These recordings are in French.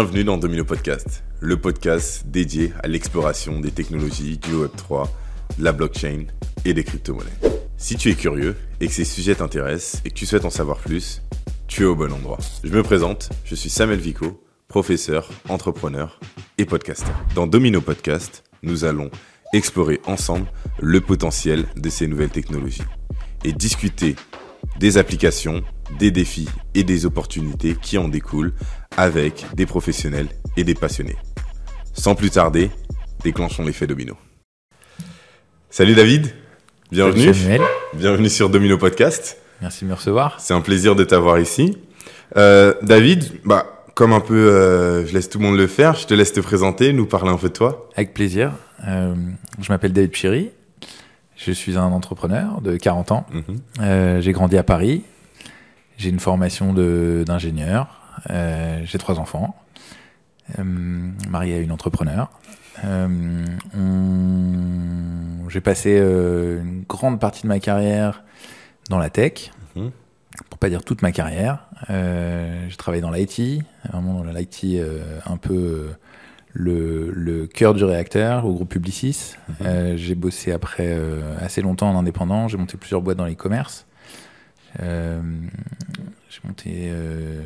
Bienvenue dans Domino Podcast, le podcast dédié à l'exploration des technologies du Web3, de la blockchain et des crypto-monnaies. Si tu es curieux et que ces sujets t'intéressent et que tu souhaites en savoir plus, tu es au bon endroit. Je me présente, je suis Samuel Vico, professeur, entrepreneur et podcasteur. Dans Domino Podcast, nous allons explorer ensemble le potentiel de ces nouvelles technologies et discuter des applications, des défis et des opportunités qui en découlent avec des professionnels et des passionnés. Sans plus tarder, déclenchons l'effet domino. Salut David, bienvenue. Salut. Bienvenue sur Domino Podcast. Merci de me recevoir. C'est un plaisir de t'avoir ici. Euh, David, bah, comme un peu, euh, je laisse tout le monde le faire, je te laisse te présenter, nous parler un peu de toi. Avec plaisir. Euh, je m'appelle David Chiri. Je suis un entrepreneur de 40 ans. Mhm. J'ai grandi à Paris. J'ai une formation d'ingénieur. Euh, j'ai trois enfants. Euh, marié à une entrepreneur. Euh, on- J'ai passé une grande partie de ma carrière dans la tech. Mhm. Pour pas dire toute ma carrière. J'ai travaillé dans l'IT, vraiment dans l'IT un peu le, le cœur du réacteur au groupe Publicis. Euh, j'ai bossé après assez longtemps en indépendant. J'ai monté plusieurs boîtes dans l'e-commerce. Euh, j'ai monté euh,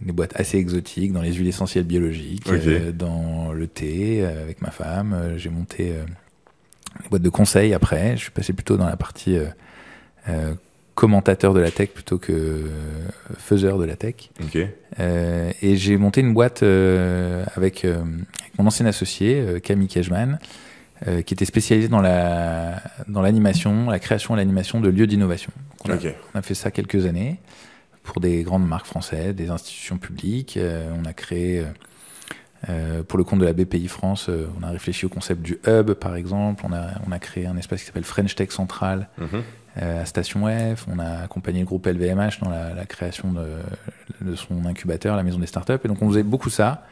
des boîtes assez exotiques dans les huiles essentielles biologiques, euh, dans le thé avec ma femme. J'ai monté des boîtes de conseil après. Je suis passé plutôt dans la partie commentateur de la tech plutôt que faiseur de la tech. Euh, et j'ai monté une boîte euh, avec, euh, avec mon ancien associé, Camille Kejman, qui était spécialisé dans la dans l'animation, la création et l'animation de lieux d'innovation. On, a- Ok. on a fait ça quelques années pour des grandes marques françaises, des institutions publiques. Euh, on a créé, euh, euh, pour le compte de la BPI France, euh, on a réfléchi au concept du hub, par exemple. On a, on a créé un espace qui s'appelle French Tech Central Mhm. à Station F. On a accompagné le groupe LVMH dans la, la création de, de son incubateur, la maison des startups. Et donc on faisait beaucoup ça,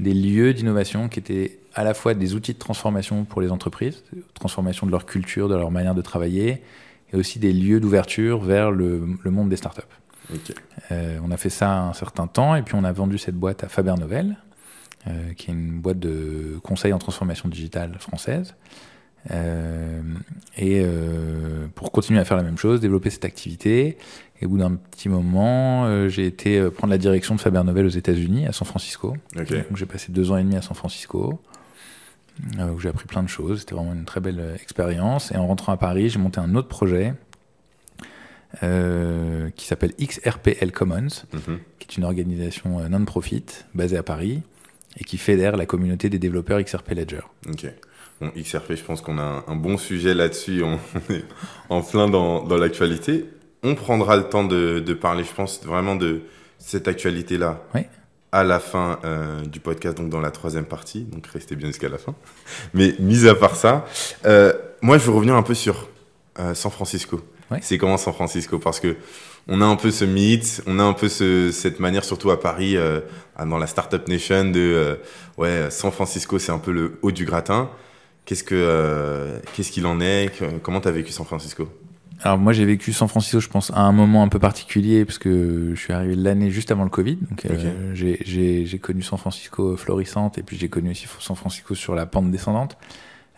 des lieux d'innovation qui étaient à la fois des outils de transformation pour les entreprises, transformation de leur culture, de leur manière de travailler, et aussi des lieux d'ouverture vers le, le monde des startups. Euh, on a fait ça un certain temps, et puis on a vendu cette boîte à Faber Novel, euh, qui est une boîte de conseil en transformation digitale française. Euh, et pour continuer à faire la même chose, développer cette activité. Et au bout d'un petit moment, j'ai été prendre la direction de Faber Novel aux États-Unis, à San Francisco. Donc j'ai passé deux ans et demi à San Francisco, où j'ai appris plein de choses. C'était vraiment une très belle euh, expérience. Et en rentrant à Paris, j'ai monté un autre projet euh, qui s'appelle XRPL Commons, Mhm. qui est une organisation euh, non-profit basée à Paris et qui fédère la communauté des développeurs XRP Ledger. Ok. Bon, XRP, je pense qu'on a un, un bon sujet là-dessus. On on est en plein dans, dans l'actualité. On prendra le temps de, de parler, je pense, vraiment de cette actualité-là. Oui. À la fin euh, du podcast, donc dans la troisième partie. Donc restez bien jusqu'à la fin. Mais mis à part ça, euh, moi, je veux revenir un peu sur euh, San Francisco. C'est comment San Francisco? Parce que on a un peu ce mythe, on a un peu ce, cette manière, surtout à Paris, dans la Startup Nation, de ouais, San Francisco, c'est un peu le haut du gratin. Qu'est-ce que qu'est-ce qu'il en est? Comment t'as vécu San Francisco? Alors moi j'ai vécu San Francisco, je pense, à un moment un peu particulier, parce que je suis arrivé l'année juste avant le Covid. Donc euh, Ok. j'ai- j'ai j'ai connu San Francisco florissante, et puis j'ai connu aussi San Francisco sur la pente descendante.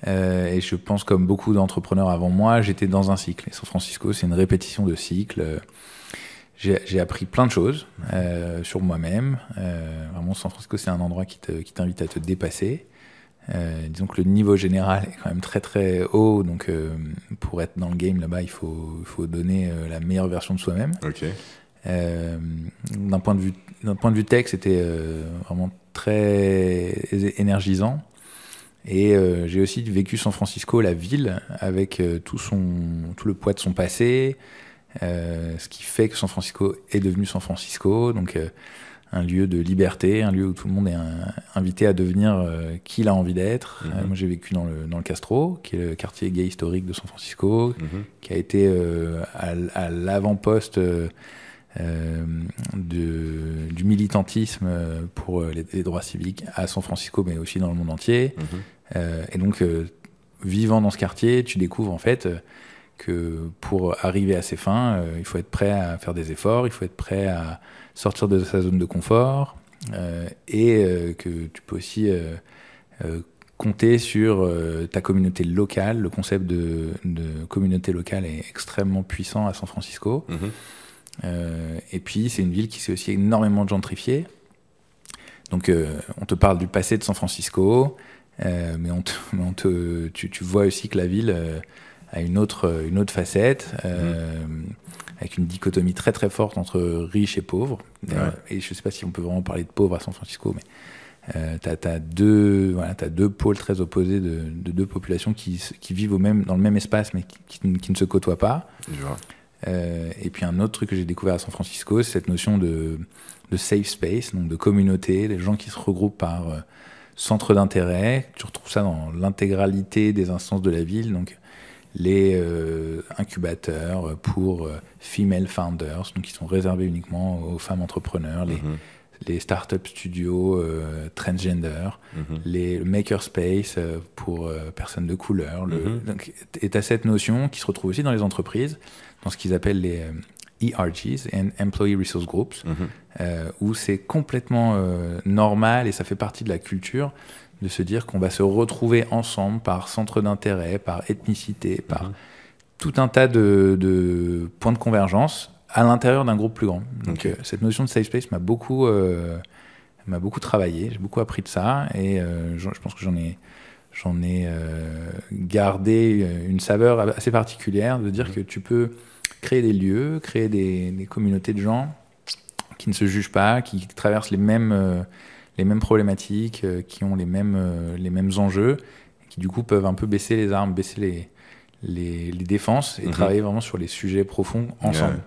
Euh, et je pense, comme beaucoup d'entrepreneurs avant moi, j'étais dans un cycle. Et San Francisco, c'est une répétition de cycles. Euh, J'ai j'ai appris plein de choses euh, sur moi-même. Euh, vraiment, San Francisco, c'est un endroit qui te- qui t'invite à te dépasser. Euh, disons que le niveau général est quand même très très haut, donc euh, pour être dans le game là-bas, il faut, donner euh, la meilleure version de soi-même. Euh, d'un point de vue d'un point de vue tech, c'était vraiment très énergisant. Et j'ai aussi vécu San Francisco, la ville, avec tout son tout le poids de son passé, ce qui fait que San Francisco est devenu San Francisco, donc un lieu de liberté, un lieu où tout le monde est un- invité à devenir euh, qui il a envie d'être. Mhm. Euh, moi, j'ai vécu dans le dans le Castro, qui est le quartier gay historique de San Francisco, Mhm. qui a été euh, à, l'avant-poste du militantisme pour les, les droits civiques à San Francisco, mais aussi dans le monde entier. Mhm. Et donc, vivant dans ce quartier, tu découvres en fait que pour arriver à ses fins, il faut être prêt à faire des efforts, il faut être prêt à sortir de sa zone de confort, et que tu peux aussi compter sur ta communauté locale. Le concept de, communauté locale est extrêmement puissant à San Francisco. Mhm. et puis, c'est une ville qui s'est aussi énormément gentrifiée. Donc, on te parle du passé de San Francisco, mais, on, te, tu, vois aussi que la ville a une autre, une autre facette. Mhm avec une dichotomie très très forte entre riches et pauvres. Et je ne sais pas si on peut vraiment parler de pauvres à San Francisco, mais euh, tu as, deux, voilà, as deux pôles très opposés de, deux populations qui, qui, vivent au même, dans le même espace, mais qui, qui, ne se côtoient pas. Euh, et puis un autre truc que j'ai découvert à San Francisco, c'est cette notion de, de, safe space, donc de communauté, des gens qui se regroupent par euh, centre d'intérêt. Tu retrouves ça dans l'intégralité des instances de la ville. Donc les euh, incubateurs pour euh, female founders, donc qui sont réservés uniquement aux femmes entrepreneurs, les, mm les startup studios euh, transgender, mhm. les makerspace pour personnes de couleur. Le, mhm. donc, et tu as cette notion qui se retrouve aussi dans les entreprises, dans ce qu'ils appellent les ERGs, Employee Resource Groups, mhm. où c'est complètement normal et ça fait partie de la culture de se dire qu'on va se retrouver ensemble par centre d'intérêt, par ethnicité, par mhm. tout un tas de, points de convergence à l'intérieur d'un groupe plus grand. Donc euh, cette notion de safe space m'a beaucoup, euh, m'a beaucoup travaillé, j'ai beaucoup appris de ça et euh, je, pense que j'en ai, j'en ai gardé une saveur assez particulière de dire mhm. que tu peux créer des lieux, créer des, des, communautés de gens qui ne se jugent pas, qui traversent les mêmes les mêmes problématiques, euh, qui ont les mêmes, euh, les mêmes enjeux, qui du coup peuvent un peu baisser les armes, baisser les, les, défenses et mhm. travailler vraiment sur les sujets profonds ensemble.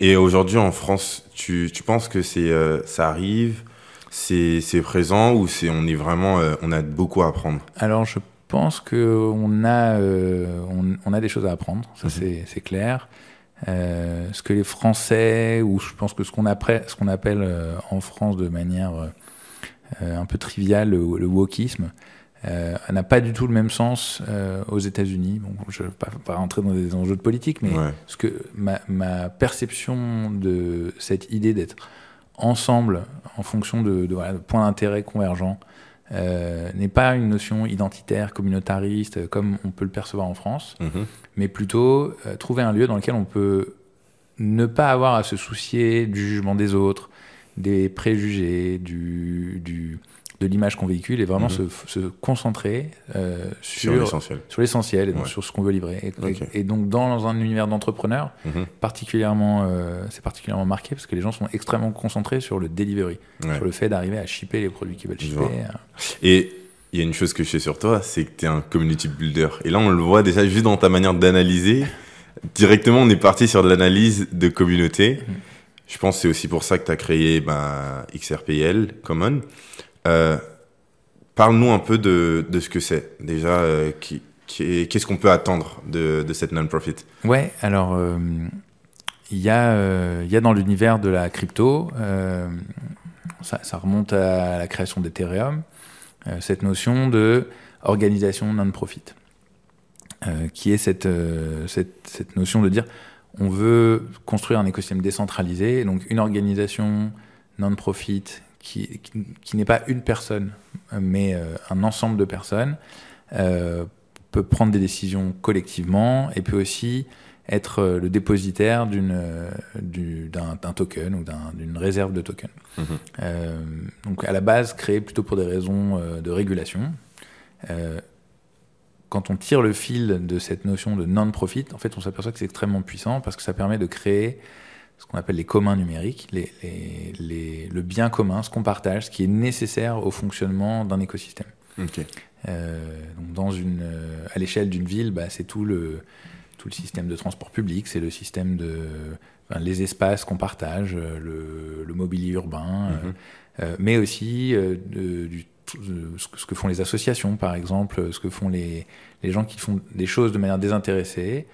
Et aujourd'hui en France, tu, tu penses que c'est euh, ça arrive, c'est présent ou c'est on est vraiment on a beaucoup à apprendre? Alors je pense que on a on, a des choses à apprendre, ça mhm. c'est clair. ce que les Français ou je pense que ce qu'on ce qu'on appelle en France de manière un peu trivial, le, wokisme, euh, n'a pas du tout le même sens euh, aux États-Unis. Bon, je ne vais pas, rentrer dans des enjeux de politique, mais ce que ma, perception de cette idée d'être ensemble en fonction de, points d'intérêt convergents n'est pas une notion identitaire, communautariste, comme on peut le percevoir en France, mm-hmm. mais plutôt trouver un lieu dans lequel on peut ne pas avoir à se soucier du jugement des autres, des préjugés, du, du de l'image qu'on véhicule et vraiment mhm. se, se, concentrer euh, sur, l'essentiel. Sur l'essentiel et donc sur ce qu'on veut livrer. Et, donc dans un univers d'entrepreneurs, mhm. particulièrement, euh, c'est particulièrement marqué parce que les gens sont extrêmement concentrés sur le delivery, sur le fait d'arriver à shipper les produits qu'ils veulent shipper. Euh. Et il y a une chose que je sais sur toi, c'est que tu es un community builder. Et là, on le voit déjà juste dans ta manière d'analyser. Directement, on est parti sur de l'analyse de communauté. Mhm. Je pense que c'est aussi pour ça que tu as créé ben, XRPL Common. Euh, Parle-nous un peu de, de ce que c'est déjà. Euh, Qu'est-ce qu'on peut attendre de, de cette non-profit? Ouais, alors euh, il y, y, a dans l'univers de la crypto, ça, ça, remonte à la création d'Ethereum, cette notion de organisation non-profit, qui est cette, cette, cette notion de dire on veut construire un écosystème décentralisé, donc une organisation non-profit qui, qui, n'est pas une personne, mais euh, un ensemble de personnes, euh, peut prendre des décisions collectivement et peut aussi être euh, le dépositaire d'un token ou d'une réserve de tokens. Mm-hmm. donc à la base, créé plutôt pour des raisons de régulation quand on tire le fil de cette notion de non-profit, en fait, on s'aperçoit que c'est extrêmement puissant parce que ça permet de créer ce qu'on appelle les communs numériques, les, le bien commun, ce qu'on partage, ce qui est nécessaire au fonctionnement d'un écosystème. Euh, donc dans une, euh, à l'échelle d'une ville, bah, c'est tout le, tout le système de transport public, c'est le système de les espaces qu'on partage, le, le, mobilier urbain, euh, mais aussi du ce que font les associations, par exemple, ce que font les, les gens qui font des choses de manière désintéressée,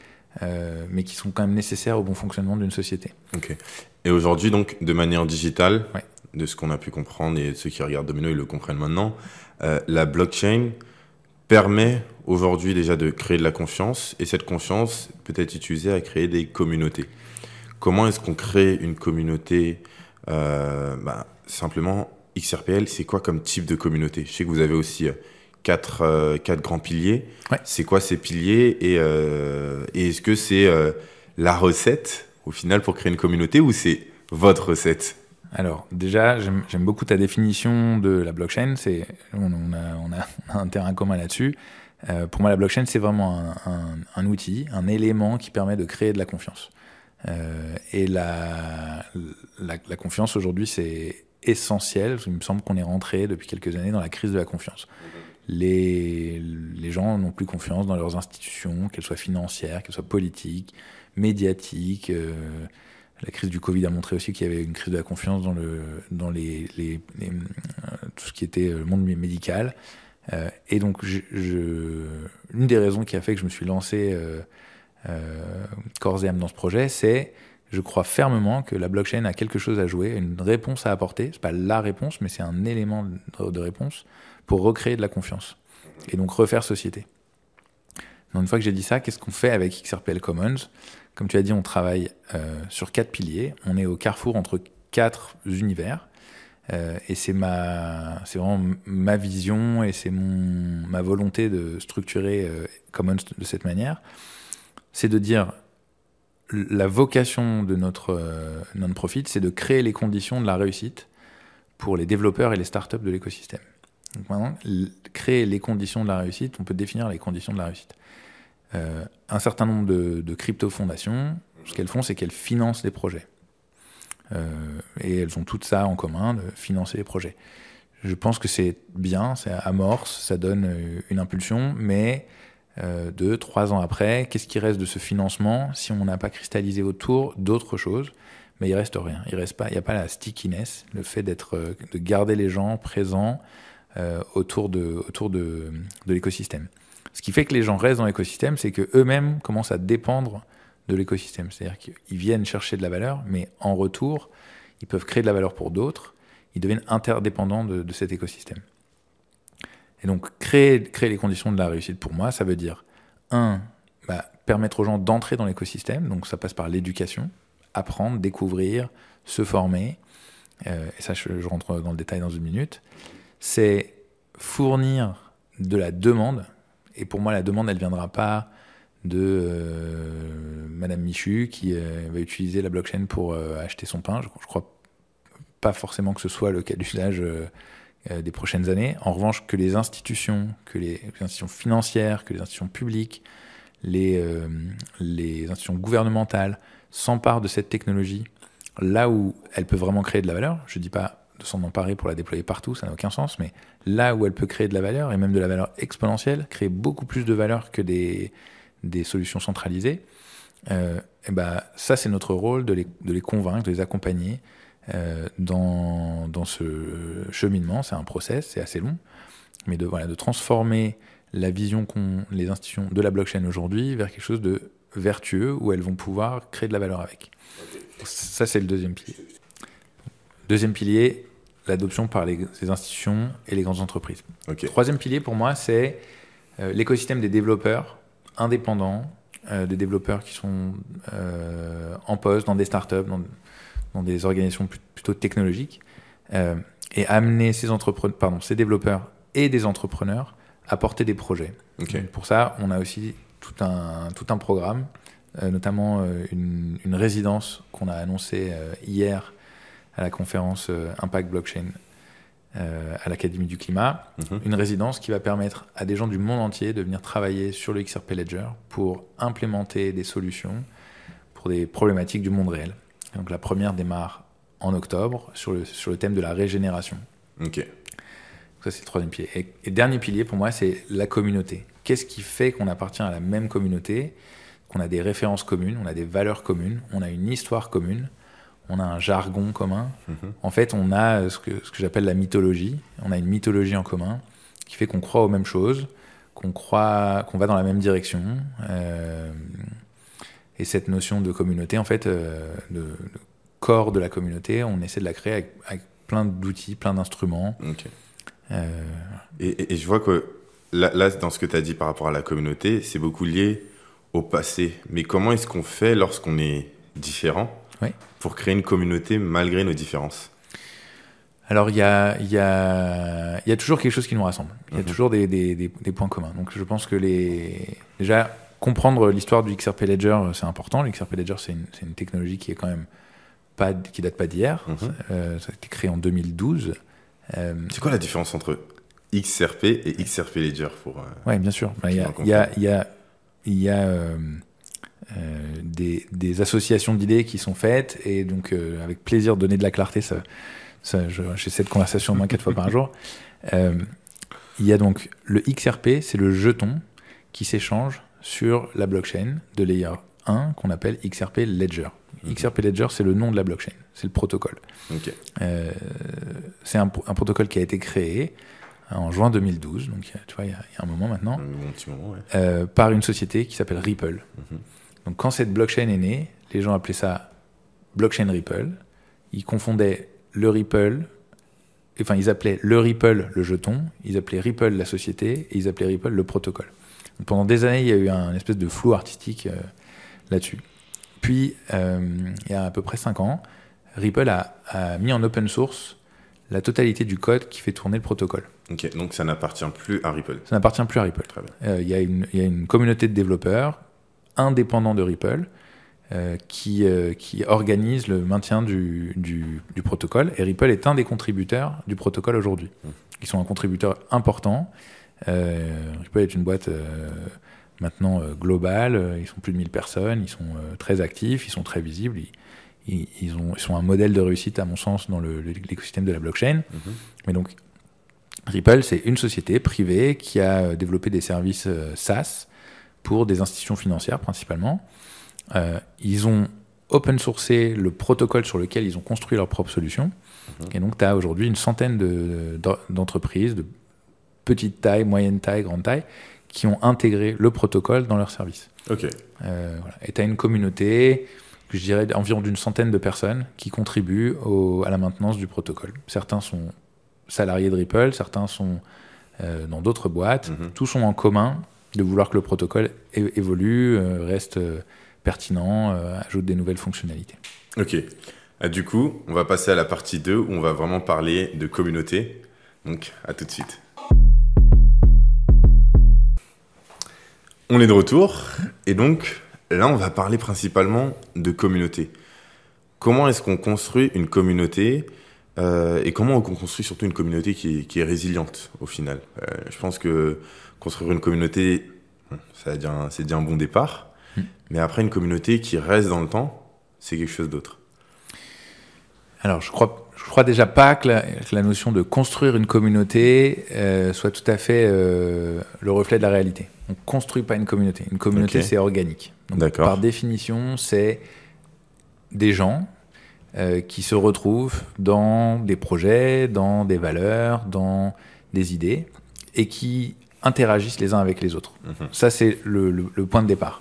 euh, mais qui sont quand même nécessaires au bon fonctionnement d'une société. Ok. Et aujourd'hui, donc, de manière digitale, de ce qu'on a pu comprendre et ceux qui regardent Domino, ils le comprennent maintenant, euh, la blockchain permet aujourd'hui déjà de créer de la confiance et cette confiance peut être utilisée à créer des communautés. Comment est-ce qu'on crée une communauté euh, bah, simplement XRPL, c'est quoi comme type de communauté? Je sais que vous avez aussi quatre, quatre grands piliers. C'est quoi ces piliers? Et, et est-ce que c'est la recette au final pour créer une communauté ou c'est votre recette? Alors déjà, j'aime beaucoup ta définition de la blockchain. C'est on, a, un terrain commun là-dessus. Euh, pour moi, la blockchain, c'est vraiment un, outil, un élément qui permet de créer de la confiance. Euh, et la, la, confiance aujourd'hui, c'est essentiel. Il me semble qu'on est rentré depuis quelques années dans la crise de la confiance. Les, gens n'ont plus confiance dans leurs institutions, qu'elles soient financières, qu'elles soient politiques, médiatiques. Euh, la crise du Covid a montré aussi qu'il y avait une crise de la confiance dans, le, dans les, euh, tout ce qui était le monde médical. Euh, et donc, une des raisons qui a fait que je me suis lancé euh, euh, corps et âme dans ce projet, c'est je crois fermement que la blockchain a quelque chose à jouer, une réponse à apporter. C'est pas la réponse, mais c'est un élément de réponse pour recréer de la confiance et donc refaire société. Donc une fois que j'ai dit ça, qu'est-ce qu'on fait avec XRPL Commons? Comme tu as dit, on travaille euh, sur quatre piliers. On est au carrefour entre quatre univers. Euh, et c'est ma, c'est vraiment ma vision et c'est mon, ma volonté de structurer euh, Commons de cette manière. C'est de dire la vocation de notre euh, non-profit, c'est de créer les conditions de la réussite pour les développeurs et les startups de l'écosystème. Donc maintenant, créer les conditions de la réussite, on peut définir les conditions de la réussite. Euh, un certain nombre de, crypto-fondations, ce qu'elles font, c'est qu'elles financent des projets. Euh, et elles ont tout ça en commun, de financer les projets. Je pense que c'est bien, c'est amorce, ça donne une impulsion, mais euh, deux, trois ans après, qu'est-ce qui reste de ce financement si on n'a pas cristallisé autour d'autres choses? Mais il reste rien. Il reste pas, il n'y a pas la stickiness, le fait d'être, de garder les gens présents autour de, autour de l'écosystème. Ce qui fait que les gens restent dans l'écosystème, c'est que eux-mêmes commencent à dépendre de l'écosystème. C'est-à-dire qu'ils viennent chercher de la valeur, mais en retour, ils peuvent créer de la valeur pour d'autres. Ils deviennent interdépendants de, cet écosystème. Et donc, créer, créer les conditions de la réussite pour moi, ça veut dire, un, bah, permettre aux gens d'entrer dans l'écosystème. Donc, ça passe par l'éducation, apprendre, découvrir, se former. Euh, et ça, je, rentre dans le détail dans une minute. C'est fournir de la demande. Et pour moi, la demande, elle ne viendra pas de euh, Madame Michu qui euh, va utiliser la blockchain pour euh, acheter son pain. Je, je, crois pas forcément que ce soit le cas d'usage des prochaines années. En revanche, que les institutions, que les, institutions financières, que les institutions publiques, les, les institutions gouvernementales s'emparent de cette technologie là où elle peut vraiment créer de la valeur. Je dis pas de s'en emparer pour la déployer partout, ça n'a aucun sens, mais là où elle peut créer de la valeur, et même de la valeur exponentielle, créer beaucoup plus de valeur que des, des solutions centralisées, euh, et ben, ça c'est notre rôle de les, de les, convaincre, de les accompagner euh, dans, dans, ce cheminement. C'est un process, c'est assez long, mais de, voilà, de transformer la vision qu'ont les institutions de la blockchain aujourd'hui vers quelque chose de vertueux où elles vont pouvoir créer de la valeur avec. Ça c'est le deuxième pilier. Deuxième pilier, l'adoption par les, institutions et les grandes entreprises. Troisième pilier pour moi, c'est euh, l'écosystème des développeurs indépendants, euh, des développeurs qui sont euh, en poste dans des startups, dans, dans des organisations plutôt technologiques, euh, et amener ces, pardon, ces développeurs et des entrepreneurs à porter des projets. Pour ça, on a aussi tout un, tout un programme, notamment une, une résidence qu'on a annoncée hier à la conférence Impact Blockchain euh, à l'Académie du climat, mhm. une résidence qui va permettre à des gens du monde entier de venir travailler sur le XRP Ledger pour implémenter des solutions pour des problématiques du monde réel. Donc la première démarre en octobre sur le, sur le thème de la régénération. Ok. Ça, c'est le troisième pilier. Et, et, dernier pilier, pour moi, c'est la communauté. Qu'est-ce qui fait qu'on appartient à la même communauté, qu'on a des références communes, on a des valeurs communes, on a une histoire commune on a un jargon commun? Mhm. En fait, on a ce que, ce que j'appelle la mythologie. On a une mythologie en commun qui fait qu'on croit aux mêmes choses, qu'on croit qu'on va dans la même direction. Euh, et cette notion de communauté, en fait, euh, de, corps de la communauté, on essaie de la créer avec, plein d'outils, plein d'instruments. Euh, et, je vois que là, là dans ce que tu as dit par rapport à la communauté, c'est beaucoup lié au passé. Mais comment est-ce qu'on fait lorsqu'on est différent pour créer une communauté malgré nos différences? Alors, il y a, y, a, y a toujours quelque chose qui nous rassemble. Il y a Mhm. toujours des, des, des, des points communs. Donc, je pense que les. Déjà, comprendre l'histoire du XRP Ledger, euh, c'est important. Le XRP Ledger, c'est une, technologie qui est quand même pas, qui date pas d'hier. Mhm. Euh, ça a été créé en 2012. Euh, C'est quoi la différence entre XRP et XRP Ledger pour, euh, Ouais, bien sûr. Bah, Il y a, y a, y a, y a des, des associations d'idées qui sont faites et donc avec plaisir de donner de la clarté. Ça, ça, j'ai cette conversation au moins quatre fois par jour. Il y a donc le XRP, c'est le jeton qui s'échange sur la blockchain de layer 1 qu'on appelle XRP Ledger. Mhm. XRP Ledger, c'est le nom de la blockchain, c'est le protocole. Euh, c'est un, un protocole qui a été créé en juin 2012, donc tu vois, il y a, il y a un moment maintenant, Un bon petit moment, ouais. euh, par une société qui s'appelle Ripple. Mhm. Donc quand cette blockchain est née, les gens appelaient ça blockchain Ripple. Ils confondaient le Ripple, enfin ils appelaient le Ripple le jeton, ils appelaient Ripple la société et ils appelaient Ripple le protocole. Donc, pendant des années, il y a eu un espèce de flou artistique euh, là-dessus. Puis, euh, il y a à peu près 5 ans, Ripple a, a mis en open source la totalité du code qui fait tourner le protocole. Ok, donc ça n'appartient plus à Ripple. Ça n'appartient plus à Ripple. Très bien. Euh, Il y, a une- il y a une communauté de développeurs indépendants de Ripple euh, qui, euh, qui organise le maintien du, du- du protocole. Et Ripple est un des contributeurs du protocole aujourd'hui. Mm. Ils sont un contributeur important. Euh, Ripple est une boîte euh, maintenant euh, globale. Ils sont plus de 1000 personnes. Ils sont très actifs. Ils sont très visibles. Ils, ils- ils ont, ils sont un modèle de réussite, à mon sens, dans l'écosystème de la blockchain. Mhm. Mais donc, Ripple, c'est une société privée qui a développé des services SaaS pour des institutions financières principalement. Euh, ils ont open sourcé le protocole sur lequel ils ont construit leur propre solution. Mhm. Et donc, tu as aujourd'hui une centaine de- d'en- d'entreprises de petite taille, moyenne taille, grande taille, qui ont intégré le protocole dans leur service. Ok. Euh, voilà. Et tu as une communauté, je dirais environ d'une centaine de personnes qui contribuent au- à la maintenance du protocole. Certains sont salariés de Ripple, certains sont euh, dans d'autres boîtes. Mhm. Tous ont en commun de vouloir que le protocole évolue, euh, reste pertinent, ajoute des nouvelles fonctionnalités. Ok. Ah, du coup, on va passer à la partie 2 où on va vraiment parler de communauté. Donc, à tout de suite. On est de retour. Et donc, là, on va parler principalement de communauté. Comment est-ce qu'on construit une communauté euh, et comment on construit surtout une communauté qui est, qui est résiliente au final? Euh, Je pense que construire une communauté, bon, c'est déjà un bon départ. Mm. Mais après, une communauté qui reste dans le temps, c'est quelque chose d'autre. Alors, je crois, je crois déjà pas que la, que la notion de construire une communauté euh, soit tout à fait euh, le reflet de la réalité. On construit pas une communauté. Une communauté, c'est organique. Donc. Par définition, c'est des gens euh, qui se retrouvent dans des projets, dans des valeurs, dans des idées, et qui interagissent les uns avec les autres. Mhm. Ça, c'est le, le- le point de départ.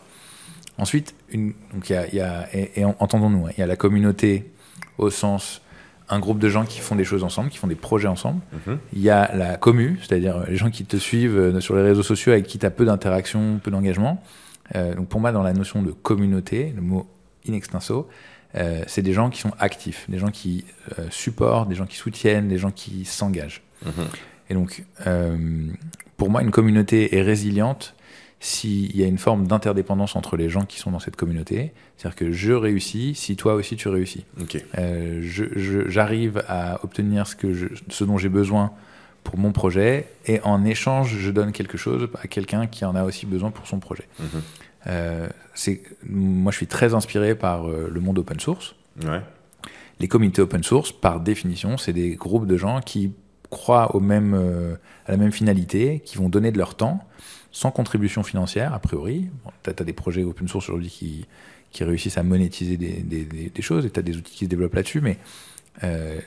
Ensuite, une, donc il y a, y a- et, et en- entendons-nous, hein, il y a la communauté au sens un groupe de gens qui font des choses ensemble, qui font des projets ensemble. Mhm. Il y a la commu, c'est-à-dire les gens qui te suivent euh, sur les réseaux sociaux avec qui tu as peu d'interaction, peu d'engagement. Euh, donc pour moi, dans la notion de communauté, le mot in extenso, euh, c'est des gens qui sont actifs, des gens qui euh, supportent, des gens qui soutiennent, des gens qui s'engagent. Mhm. Et donc, pour moi, une communauté est résiliente s'il y a une forme d'interdépendance entre les gens qui sont dans cette communauté. C'est-à-dire que je réussis si toi aussi tu réussis. Euh, J'arrive à obtenir ce, que je- ce dont j'ai besoin pour mon projet et en échange, je donne quelque chose à quelqu'un qui en a aussi besoin pour son projet. Mhm. Euh, moi, je suis très inspiré par euh, le monde open source. Ouais. Les communautés open source, par définition, c'est des groupes de gens qui croient au même, à la même finalité, qui vont donner de leur temps, sans contribution financière, a priori. Bon, tu as, des projets open source aujourd'hui qui, qui réussissent à monétiser des, des- des- des choses, et tu as des outils qui se développent là-dessus, mais euh,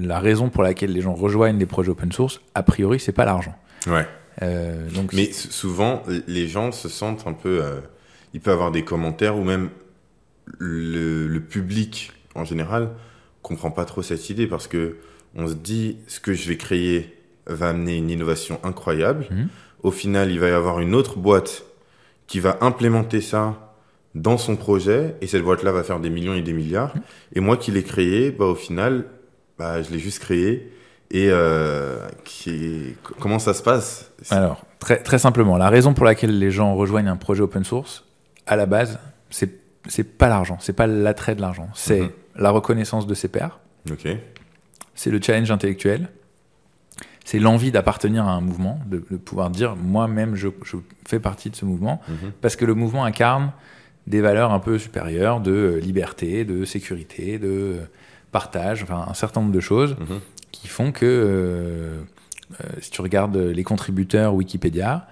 la raison pour laquelle les gens rejoignent des projets open source, a priori, c'est pas l'argent. Ouais. Euh, donc, Mais souvent, les gens se sentent un peu. euh, il peut avoir des commentaires ou même le, le public en général comprend pas trop cette idée parce que on se dit ce que je vais créer va amener une innovation incroyable. Mhm. Au final, il va y avoir une autre boîte qui va implémenter ça dans son projet et cette boîte-là va faire des millions et des milliards. Et moi qui l'ai créé, bah, au final, bah, je l'ai juste créé. Et euh, qui comment ça se passe? Alors, très, très simplement, la raison pour laquelle les gens rejoignent un projet open source, à la base, c'est c'est pas l'argent, c'est pas l'attrait de l'argent, c'est Mhm. la reconnaissance de ses pairs, c'est le challenge intellectuel, c'est l'envie d'appartenir à un mouvement, de, de pouvoir dire moi-même je, je fais partie de ce mouvement, Mhm. parce que le mouvement incarne des valeurs un peu supérieures de euh, liberté, de sécurité, de euh, partage, enfin un certain nombre de choses Mhm. qui font que euh, euh, si tu regardes les contributeurs Wikipédia,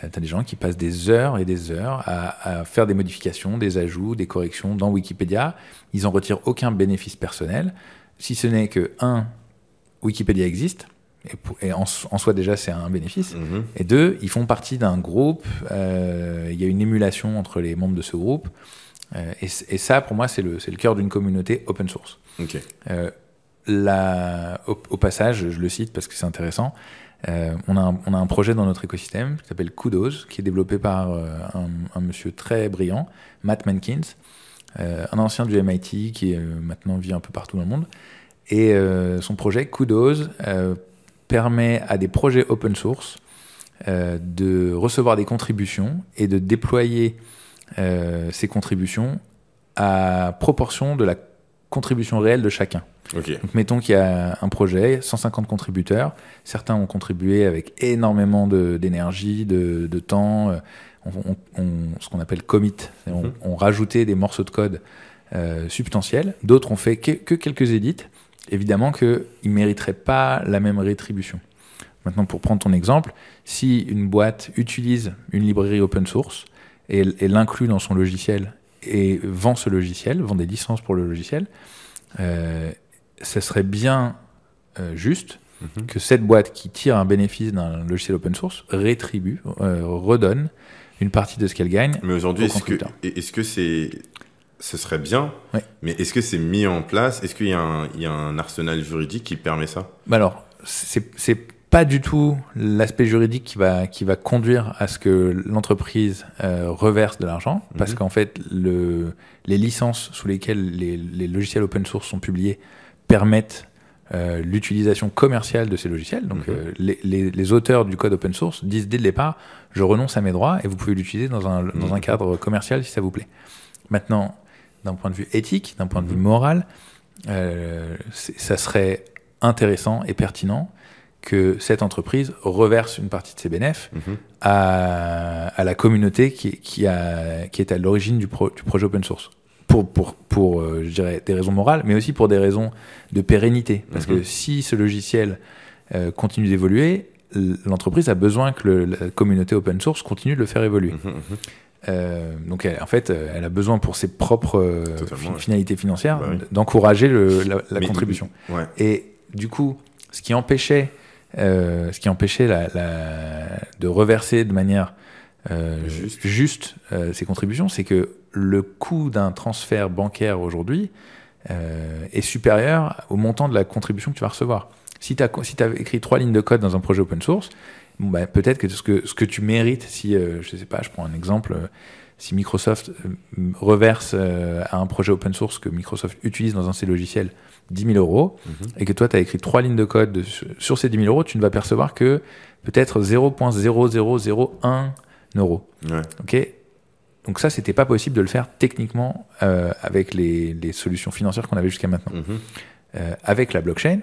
tu as des gens qui passent des heures et des heures à, à faire des modifications, des ajouts, des corrections dans Wikipédia. Ils n'en retirent aucun bénéfice personnel, si ce n'est que, un, Wikipédia existe, et, en, en soi déjà c'est un bénéfice, Mhm. et deux, ils font partie d'un groupe, euh, il y a une émulation entre les membres de ce groupe, euh, et, ça pour moi c'est le, c'est le cœur d'une communauté open source. Euh, la- au, au passage, je le cite parce que c'est intéressant, euh, on, a un, on a un projet dans notre écosystème qui s'appelle Kudos, qui est développé par euh, un, un monsieur très brillant, Matt Mankins, euh, un ancien du MIT qui maintenant vit un peu partout dans le monde. Et son projet Kudos permet à des projets open source euh, de recevoir des contributions et de déployer euh, ces contributions à proportion de la contribution réelle de chacun. Donc mettons qu'il y a un projet, 150 contributeurs, certains ont contribué avec énormément d'énergie, de, de temps, euh, on, on- on- ce qu'on appelle commit, on, on rajoutait des morceaux de code euh, substantiels, d'autres ont fait que, que quelques édits, évidemment qu'ils ne mériteraient pas la même rétribution. Maintenant, pour prendre ton exemple, si une boîte utilise une librairie open source et, et l'inclut dans son logiciel et vend ce logiciel, vend des licences pour le logiciel, euh, ce serait bien euh, juste Mhm. que cette boîte qui tire un bénéfice d'un logiciel open source rétribue, euh, redonne une partie de ce qu'elle gagne. Mais aujourd'hui, est-ce que contributeurs. est-ce que c'est ce serait bien, Ouais. mais est-ce que c'est mis en place? Est-ce qu'il y, a un- il y a un arsenal juridique qui permet ça? Bah alors, c'est pas du tout l'aspect juridique qui va, qui va conduire à ce que l'entreprise euh, reverse de l'argent, parce Mhm. qu'en fait, le, les licences sous lesquelles les, les logiciels open source sont publiés permettent euh, l'utilisation commerciale de ces logiciels. Donc, Mhm. euh, les, les- les auteurs du code open source disent dès le départ, je renonce à mes droits et vous pouvez l'utiliser dans un, dans un Mhm. cadre commercial si ça vous plaît. Maintenant, d'un point de vue éthique, d'un point de vue Mhm. moral, euh, ça serait intéressant et pertinent que cette entreprise reverse une partie de ses bénéfices Mhm. à, à la communauté qui, qui, a, qui est à l'origine du, pro- du projet open source. Pour, pour, pour euh, je dirais, des raisons morales, mais aussi pour des raisons de pérennité. Parce Mhm. que si ce logiciel euh, continue d'évoluer, l'entreprise a besoin que le- la communauté open source continue de le faire évoluer. Mhm, mhm. Euh, donc, elle- en fait, euh, elle a besoin pour ses propres euh, ouais. finalités financières Bah oui. d'encourager la, la Mais- contribution. Ouais. Et du coup, ce qui empêchait, euh, ce qui empêchait la, la- de reverser de manière Juste. juste, ces contributions, c'est que le coût d'un transfert bancaire aujourd'hui est supérieur au montant de la contribution que tu vas recevoir. Si tu as, si as écrit trois lignes de code dans un projet open source, bon, bah, peut-être que ce, que ce que tu mérites, si, euh, je sais pas, je prends un exemple, euh, si Microsoft euh, reverse euh, à un projet open source que Microsoft utilise dans un de ses logiciels 10 000 euros, Mhm. et que toi, tu as écrit trois lignes de code de- sur ces 10 000 euros, tu ne vas percevoir que peut-être 0.0001 euros. Ouais. Ok? Donc ça, c'était pas possible de le faire techniquement avec les, les solutions financières qu'on avait jusqu'à maintenant. Mhm. Avec la blockchain,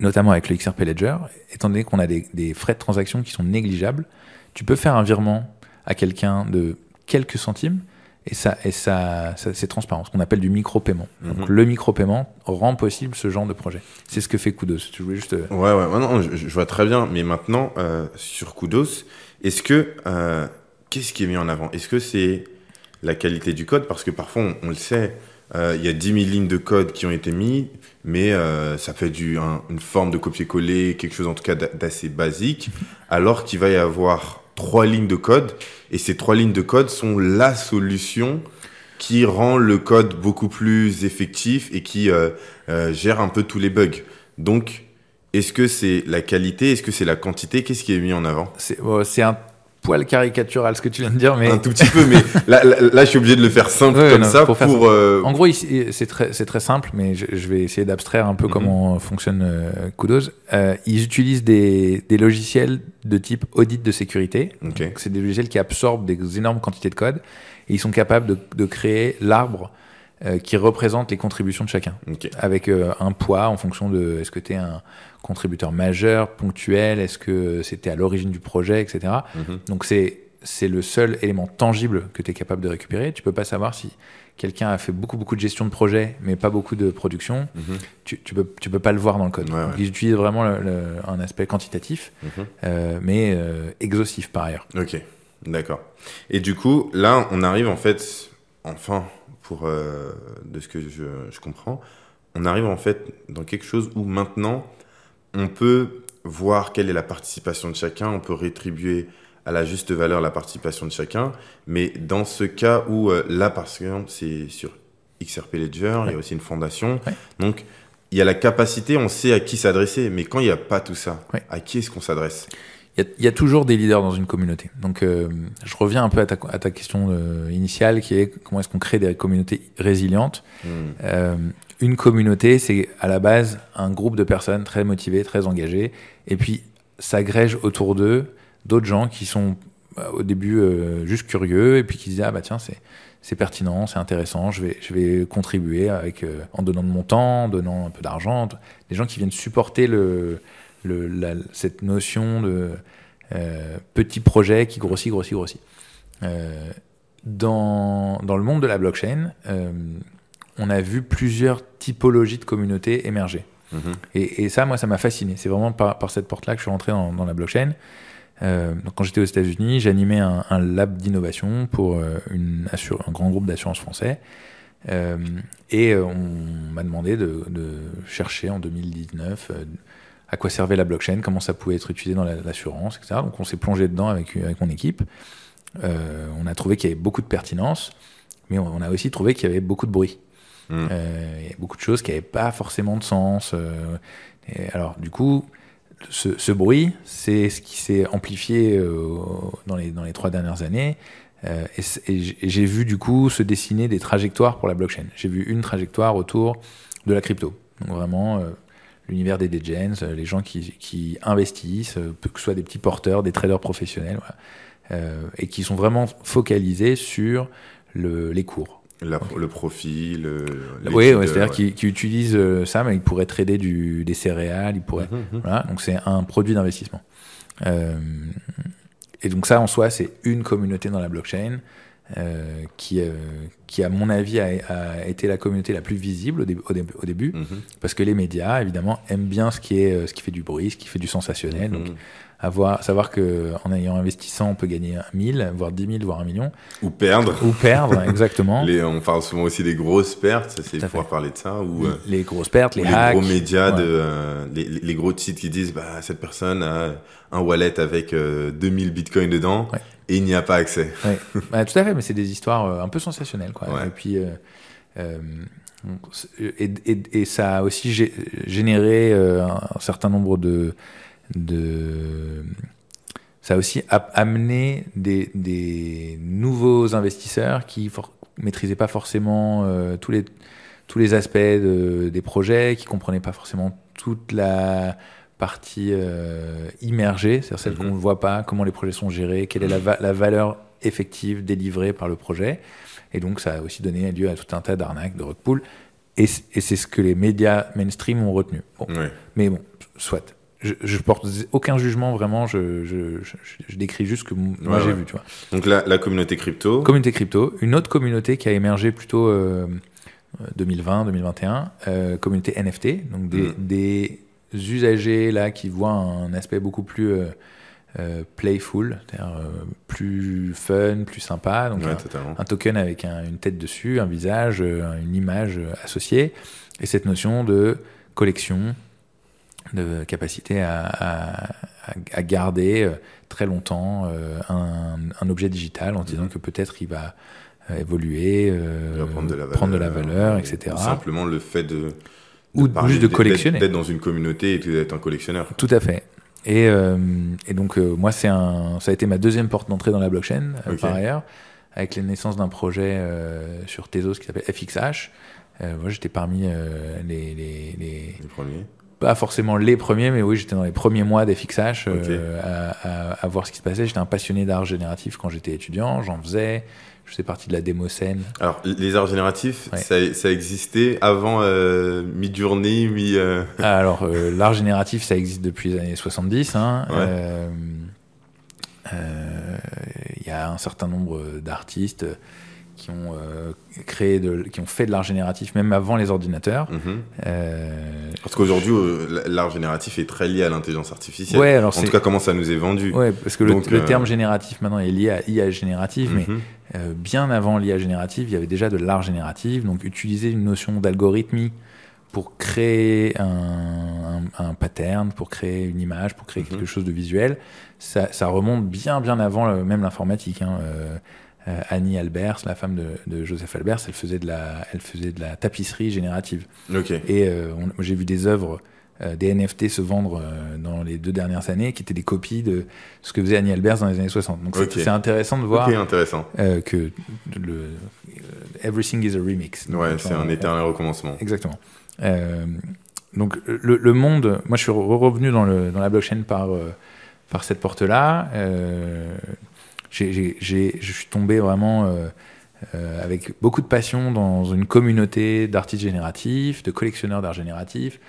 notamment avec le XRP Ledger, étant donné qu'on a des, des frais de transaction qui sont négligeables, tu peux faire un virement à quelqu'un de quelques centimes et ça, et ça, ça c'est transparent, ce qu'on appelle du micro-paiement. Donc Mhm. le micro-paiement rend possible ce genre de projet. C'est ce que fait Kudos. Tu voulais juste. euh, Ouais, ouais, ouais, non, je, je vois très bien. Mais maintenant, euh, sur Kudos, est-ce que. euh, Qu'est-ce qui est mis en avant? Est-ce que c'est la qualité du code? Parce que parfois, on, on le sait, euh, il y a 10 000 lignes de code qui ont été mises, mais euh, ça fait du, un- une forme de copier-coller, quelque chose en tout cas d'a- d'assez basique, alors qu'il va y avoir trois lignes de code, et ces trois lignes de code sont la solution qui rend le code beaucoup plus effectif et qui euh, euh, gère un peu tous les bugs. Donc, est-ce que c'est la qualité Est-ce que c'est la quantité Qu'est-ce qui est mis en avant? C'est un poil caricatural ce que tu viens de dire, mais Un tout petit peu, mais là, là, là, je suis obligé de le faire simple Ouais, comme non, ça pour euh, En gros, c'est très, c'est très simple, mais je, je vais essayer d'abstraire un peu Mhm. comment fonctionne euh, Kudos. Euh, ils utilisent des, des logiciels de type audit de sécurité. Ok. Donc, C'est des logiciels qui absorbent des énormes quantités de code et ils sont capables de, de créer l'arbre euh, qui représente les contributions de chacun, Ok. avec un poids en fonction de est-ce que tu es un contributeur majeur, ponctuel, est-ce que c'était à l'origine du projet, etc. Mhm. Donc c'est c'est le seul élément tangible que tu es capable de récupérer. Tu peux pas savoir si quelqu'un a fait beaucoup beaucoup de gestion de projet mais pas beaucoup de production. Mhm. Tu, tu peux tu peux pas le voir dans le code. Ouais, Donc, ouais. ils utilisent vraiment le- le- un aspect quantitatif Mhm. euh, mais euh, exhaustif par ailleurs. Ok, d'accord. Et du coup, là, on arrive en fait, enfin, pour euh, de ce que je, je comprends, on arrive en fait dans quelque chose où maintenant, on peut voir quelle est la participation de chacun, on peut rétribuer à la juste valeur la participation de chacun, mais dans ce cas où, euh, là, par exemple, c'est sur XRP Ledger, il y a aussi une fondation, Ouais. donc il y a la capacité, on sait à qui s'adresser, mais quand il n'y a pas tout ça, Ouais. à qui est-ce qu'on s'adresse? Il y, a, il y a toujours des leaders dans une communauté. Donc, euh, je reviens un peu à ta, à ta question euh, initiale, qui est comment est-ce qu'on crée des communautés résilientes? Hmm. Une communauté, c'est à la base un groupe de personnes très motivées, très engagées, et puis s'agrègent autour d'eux d'autres gens qui sont euh, au début euh, juste curieux, et puis qui se disent ah bah tiens c'est pertinent, c'est intéressant, je vais contribuer avec euh, en donnant de mon temps, en donnant un peu d'argent, des gens qui viennent supporter cette notion de petit projet qui grossit, grossit, grossit. Dans, le monde de la blockchain, on a vu plusieurs typologies de communautés émerger. Mhm. Et, et ça, moi, ça m'a fasciné. C'est vraiment par, par cette porte-là que je suis rentré dans, dans la blockchain. Euh, donc, quand j'étais aux États-Unis, j'animais un, un lab d'innovation pour euh, une un grand groupe d'assurance français. Euh, et on m'a demandé de, de chercher en 2019 euh, à quoi servait la blockchain, comment ça pouvait être utilisé dans la- l'assurance, etc. Donc on s'est plongé dedans avec, avec mon équipe. On a trouvé qu'il y avait beaucoup de pertinence, mais on, on a aussi trouvé qu'il y avait beaucoup de bruit. Mm. Euh, y a beaucoup de choses qui n'avaient pas forcément de sens. euh, alors du coup, ce, bruit, c'est ce qui s'est amplifié euh, dans, les, trois dernières années. Et j'ai- vu du coup se dessiner des trajectoires pour la blockchain. J'ai vu une trajectoire autour de la crypto. Donc vraiment l'univers des degens, les gens qui, investissent, que ce soit des petits porteurs, des traders professionnels, et qui sont vraiment focalisés sur le, les cours. La- le profit, le. Oui, l'étude, ouais, c'est-à-dire ouais. qu'ils utilisent euh, ça, mais ils pourraient trader du, des céréales, ils pourraient. Mhm, mhm. Voilà, donc c'est un produit d'investissement. Euh, et donc ça, en soi, c'est une communauté dans la blockchain euh, qui, euh, qui, à mon avis, a, a été la communauté la plus visible au, dé- au dé- au début, parce que les médias, évidemment, aiment bien ce qui, est, euh, ce qui fait du bruit, ce qui fait du sensationnel. Donc. Avoir, savoir que en ayant investi 100, on peut gagner 1000, voire 10 000, voire 1 million, Ou perdre. ou perdre, exactement. Les, on parle souvent aussi des grosses pertes, c'est pouvoir parler de ça. Ou, euh, les grosses pertes, les gros médias, Ouais. de, euh, les, les gros sites qui disent bah, cette personne a un wallet avec euh, 2000 bitcoins dedans Ouais. et il n'y a pas accès. Ouais. Ouais, tout à fait, mais c'est des histoires euh, un peu sensationnelles. Quoi. Et puis, euh, euh, et, et- et ça a aussi gé- généré euh, un certain nombre de, de. Ça a aussi amené des, des nouveaux investisseurs qui for- maîtrisaient pas forcément euh, tous les tous les aspects de- des projets, qui comprenaient pas forcément toute la partie euh, immergée, c'est-à-dire celle Mhm. qu'on ne voit pas, comment les projets sont gérés, quelle est la, va- la valeur effective délivrée par le projet. Et donc, ça a aussi donné lieu à tout un tas d'arnaques, de rug. Et, et c'est ce que les médias mainstream ont retenu. Bon, mais bon, soit. Je, je porte aucun jugement vraiment, je, je, je, je décris juste ce que moi Ouais, j'ai ouais. vu, tu vois. Donc la, la communauté crypto. Communauté crypto, une autre communauté qui a émergé plutôt euh, 2020-2021, euh, communauté NFT, donc des, Mm. des usagers là qui voient un aspect beaucoup plus euh, euh, playful, c'est-à-dire euh, plus fun, plus sympa. Donc Ouais, un, token avec un- une tête dessus, un visage, euh, une image euh, associée, et cette notion de collection, de capacité à, à- garder euh, très longtemps euh, un, un objet digital en disant Mhm. que peut-être il va euh, évoluer, euh, prendre de la valeur, prendre de la valeur, ou etc. Simplement le fait de. Ou parler juste de collectionner. D'être dans une communauté et d'être un collectionneur. Tout à fait. Et, euh, et donc, euh, moi, c'est un, ça a été ma deuxième porte d'entrée dans la blockchain, par ailleurs, avec la naissance d'un projet sur Tezos qui s'appelle FXH. Moi, j'étais parmi les, les, les- Le premier. Pas forcément les premiers, mais oui, j'étais dans les premiers mois d'FXH Ok. euh, à, à, à voir ce qui se passait. J'étais un passionné d'art génératif quand j'étais étudiant, j'en faisais. Je faisais partie de la démo scène. Alors, les arts génératifs, Ouais. ça, ça existait avant euh, mi-journée, mi... euh, Alors, euh, l'art génératif, ça existe depuis les années 70. hein. Ouais. Euh, Il y a un certain nombre d'artistes qui ont euh, créé, de, qui ont fait de l'art génératif même avant les ordinateurs. mhm. Euh, Parce qu'aujourd'hui, euh, l'art génératif est très lié à l'intelligence artificielle. ouais, alors en tout cas, comment ça nous est vendu. ouais, parce que le, Donc, le terme génératif maintenant est lié à IA générative, mais Mhm. Bien avant l'IA générative, il y avait déjà de l'art génératif, donc utiliser une notion d'algorithmie pour créer un, un- un pattern, pour créer une image, pour créer Mhm. quelque chose de visuel, ça, ça remonte bien bien avant même l'informatique. hein. Euh, Annie Albers, la femme de, de Joseph Albers, elle faisait de la, elle faisait de la tapisserie générative. Ok. Et euh, j'ai vu des œuvres, euh, des NFT se vendre dans les deux dernières années, qui étaient des copies de ce que faisait Annie Albers dans les années 60. Donc c'est- intéressant de voir Ok, intéressant. que le everything is a remix. Ouais, c'est un éternel recommencement. Exactement. Donc le, le monde, moi je suis re- revenu dans, le, dans la blockchain par, par cette porte-là. Je suis tombé vraiment euh, euh, avec beaucoup de passion dans une communauté d'artistes génératifs, de collectionneurs d'art génératif,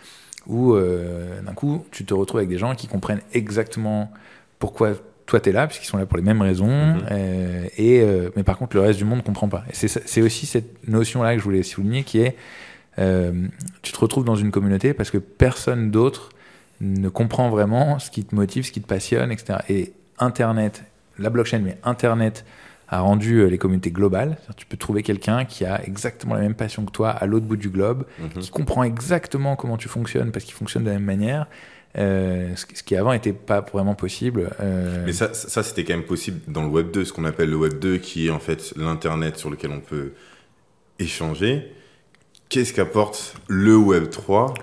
où euh, d'un coup tu te retrouves avec des gens qui comprennent exactement pourquoi toi tu es là, puisqu'ils sont là pour les mêmes raisons, Mhm. et, mais par contre le reste du monde ne comprend pas. Et c'est aussi cette notion-là que je voulais souligner qui est euh, tu te retrouves dans une communauté parce que personne d'autre ne comprend vraiment ce qui te motive, ce qui te passionne, etc. Et Internet, la blockchain, mais Internet a rendu euh, les communautés globales. Tu peux trouver quelqu'un qui a exactement la même passion que toi à l'autre bout du globe, Mhm. qui comprend exactement comment tu fonctionnes parce qu'il fonctionne de la même manière. euh, ce, qui- avant n'était pas vraiment possible. euh, Mais ça, ça c'était quand même possible dans le Web 2, ce qu'on appelle le Web 2, qui est en fait l'Internet sur lequel on peut échanger. Qu'est-ce qu'apporte le Web 3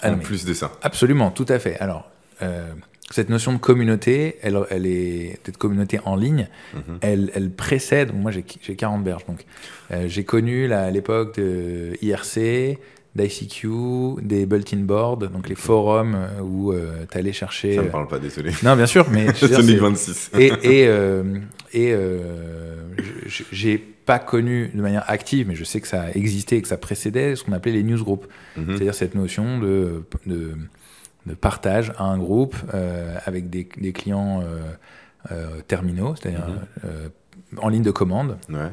Ah en non, mais- plus de ça? Absolument, tout à fait. Alors, euh, cette notion de communauté, elle, elle est cette communauté en ligne, Mhm. elle, elle précède. Moi, j'ai j'ai 40 berges, donc euh, j'ai connu la- l'époque de IRC, d'ICQ, des bulletin boards, donc les forums euh, où tu allais chercher. Ça me euh, parle pas, désolé. Non, bien sûr, mais Sonic c'est- 26. et, et, euh, et euh, j'ai pas connu de manière active, mais je sais que ça a existé et que ça précédait ce qu'on appelait les newsgroups. Mhm. C'est-à-dire cette notion de, de, de partage à un groupe euh, avec des, des clients euh, euh, terminaux, c'est-à-dire Mhm. en ligne de commande, Ouais.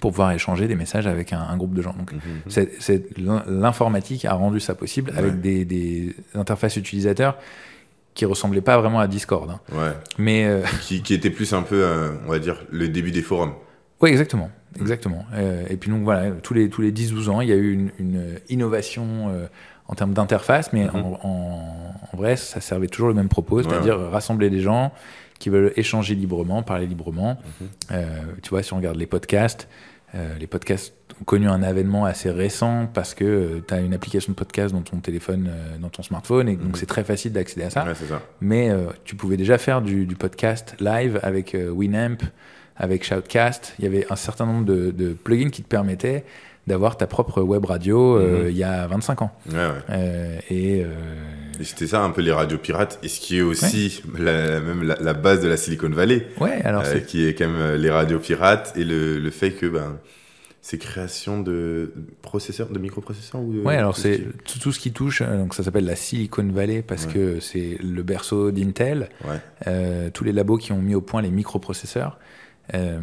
pour pouvoir échanger des messages avec un, un groupe de gens. Donc, Mhm. l'in- l'informatique a rendu ça possible Ouais. avec des, des interfaces utilisateurs qui ressemblaient pas vraiment à Discord. hein. Ouais. Mais euh, Qui, qui était plus un peu, euh, on va dire, le début des forums. Oui, exactement. exactement. Euh, et puis donc voilà, tous les, tous les 10-12 ans, il y a eu une, une innovation en termes d'interface, mais Mhm. en, en- en vrai, ça servait toujours le même propos, Ouais, c'est-à-dire rassembler des gens qui veulent échanger librement, parler librement. Mhm. Euh, tu vois, si on regarde les podcasts, euh, les podcasts ont connu un avènement assez récent parce que tu as une application de podcast dans ton téléphone, euh, dans ton smartphone, et donc Mhm. c'est très facile d'accéder à ça Ouais, ça. mais euh, tu pouvais déjà faire du, du podcast live avec euh, Winamp, avec Shoutcast. Il y avait un certain nombre de, de plugins qui te permettaient d'avoir ta propre web radio euh, Mhm. il y a 25 ans. Ouais, ouais. Euh, et euh, Et c'était ça un peu les radios pirates, et ce qui est aussi la, même la, la base de la Silicon Valley, ouais, alors euh, qui est quand même les radios pirates et le, le fait que ben, ces créations de processeurs, de microprocesseurs ou de- Ouais, alors ce c'est qui- tout, tout ce qui touche, donc ça s'appelle la Silicon Valley parce Ouais. que c'est le berceau d'Intel, Ouais. euh, tous les labos qui ont mis au point les microprocesseurs. Euh,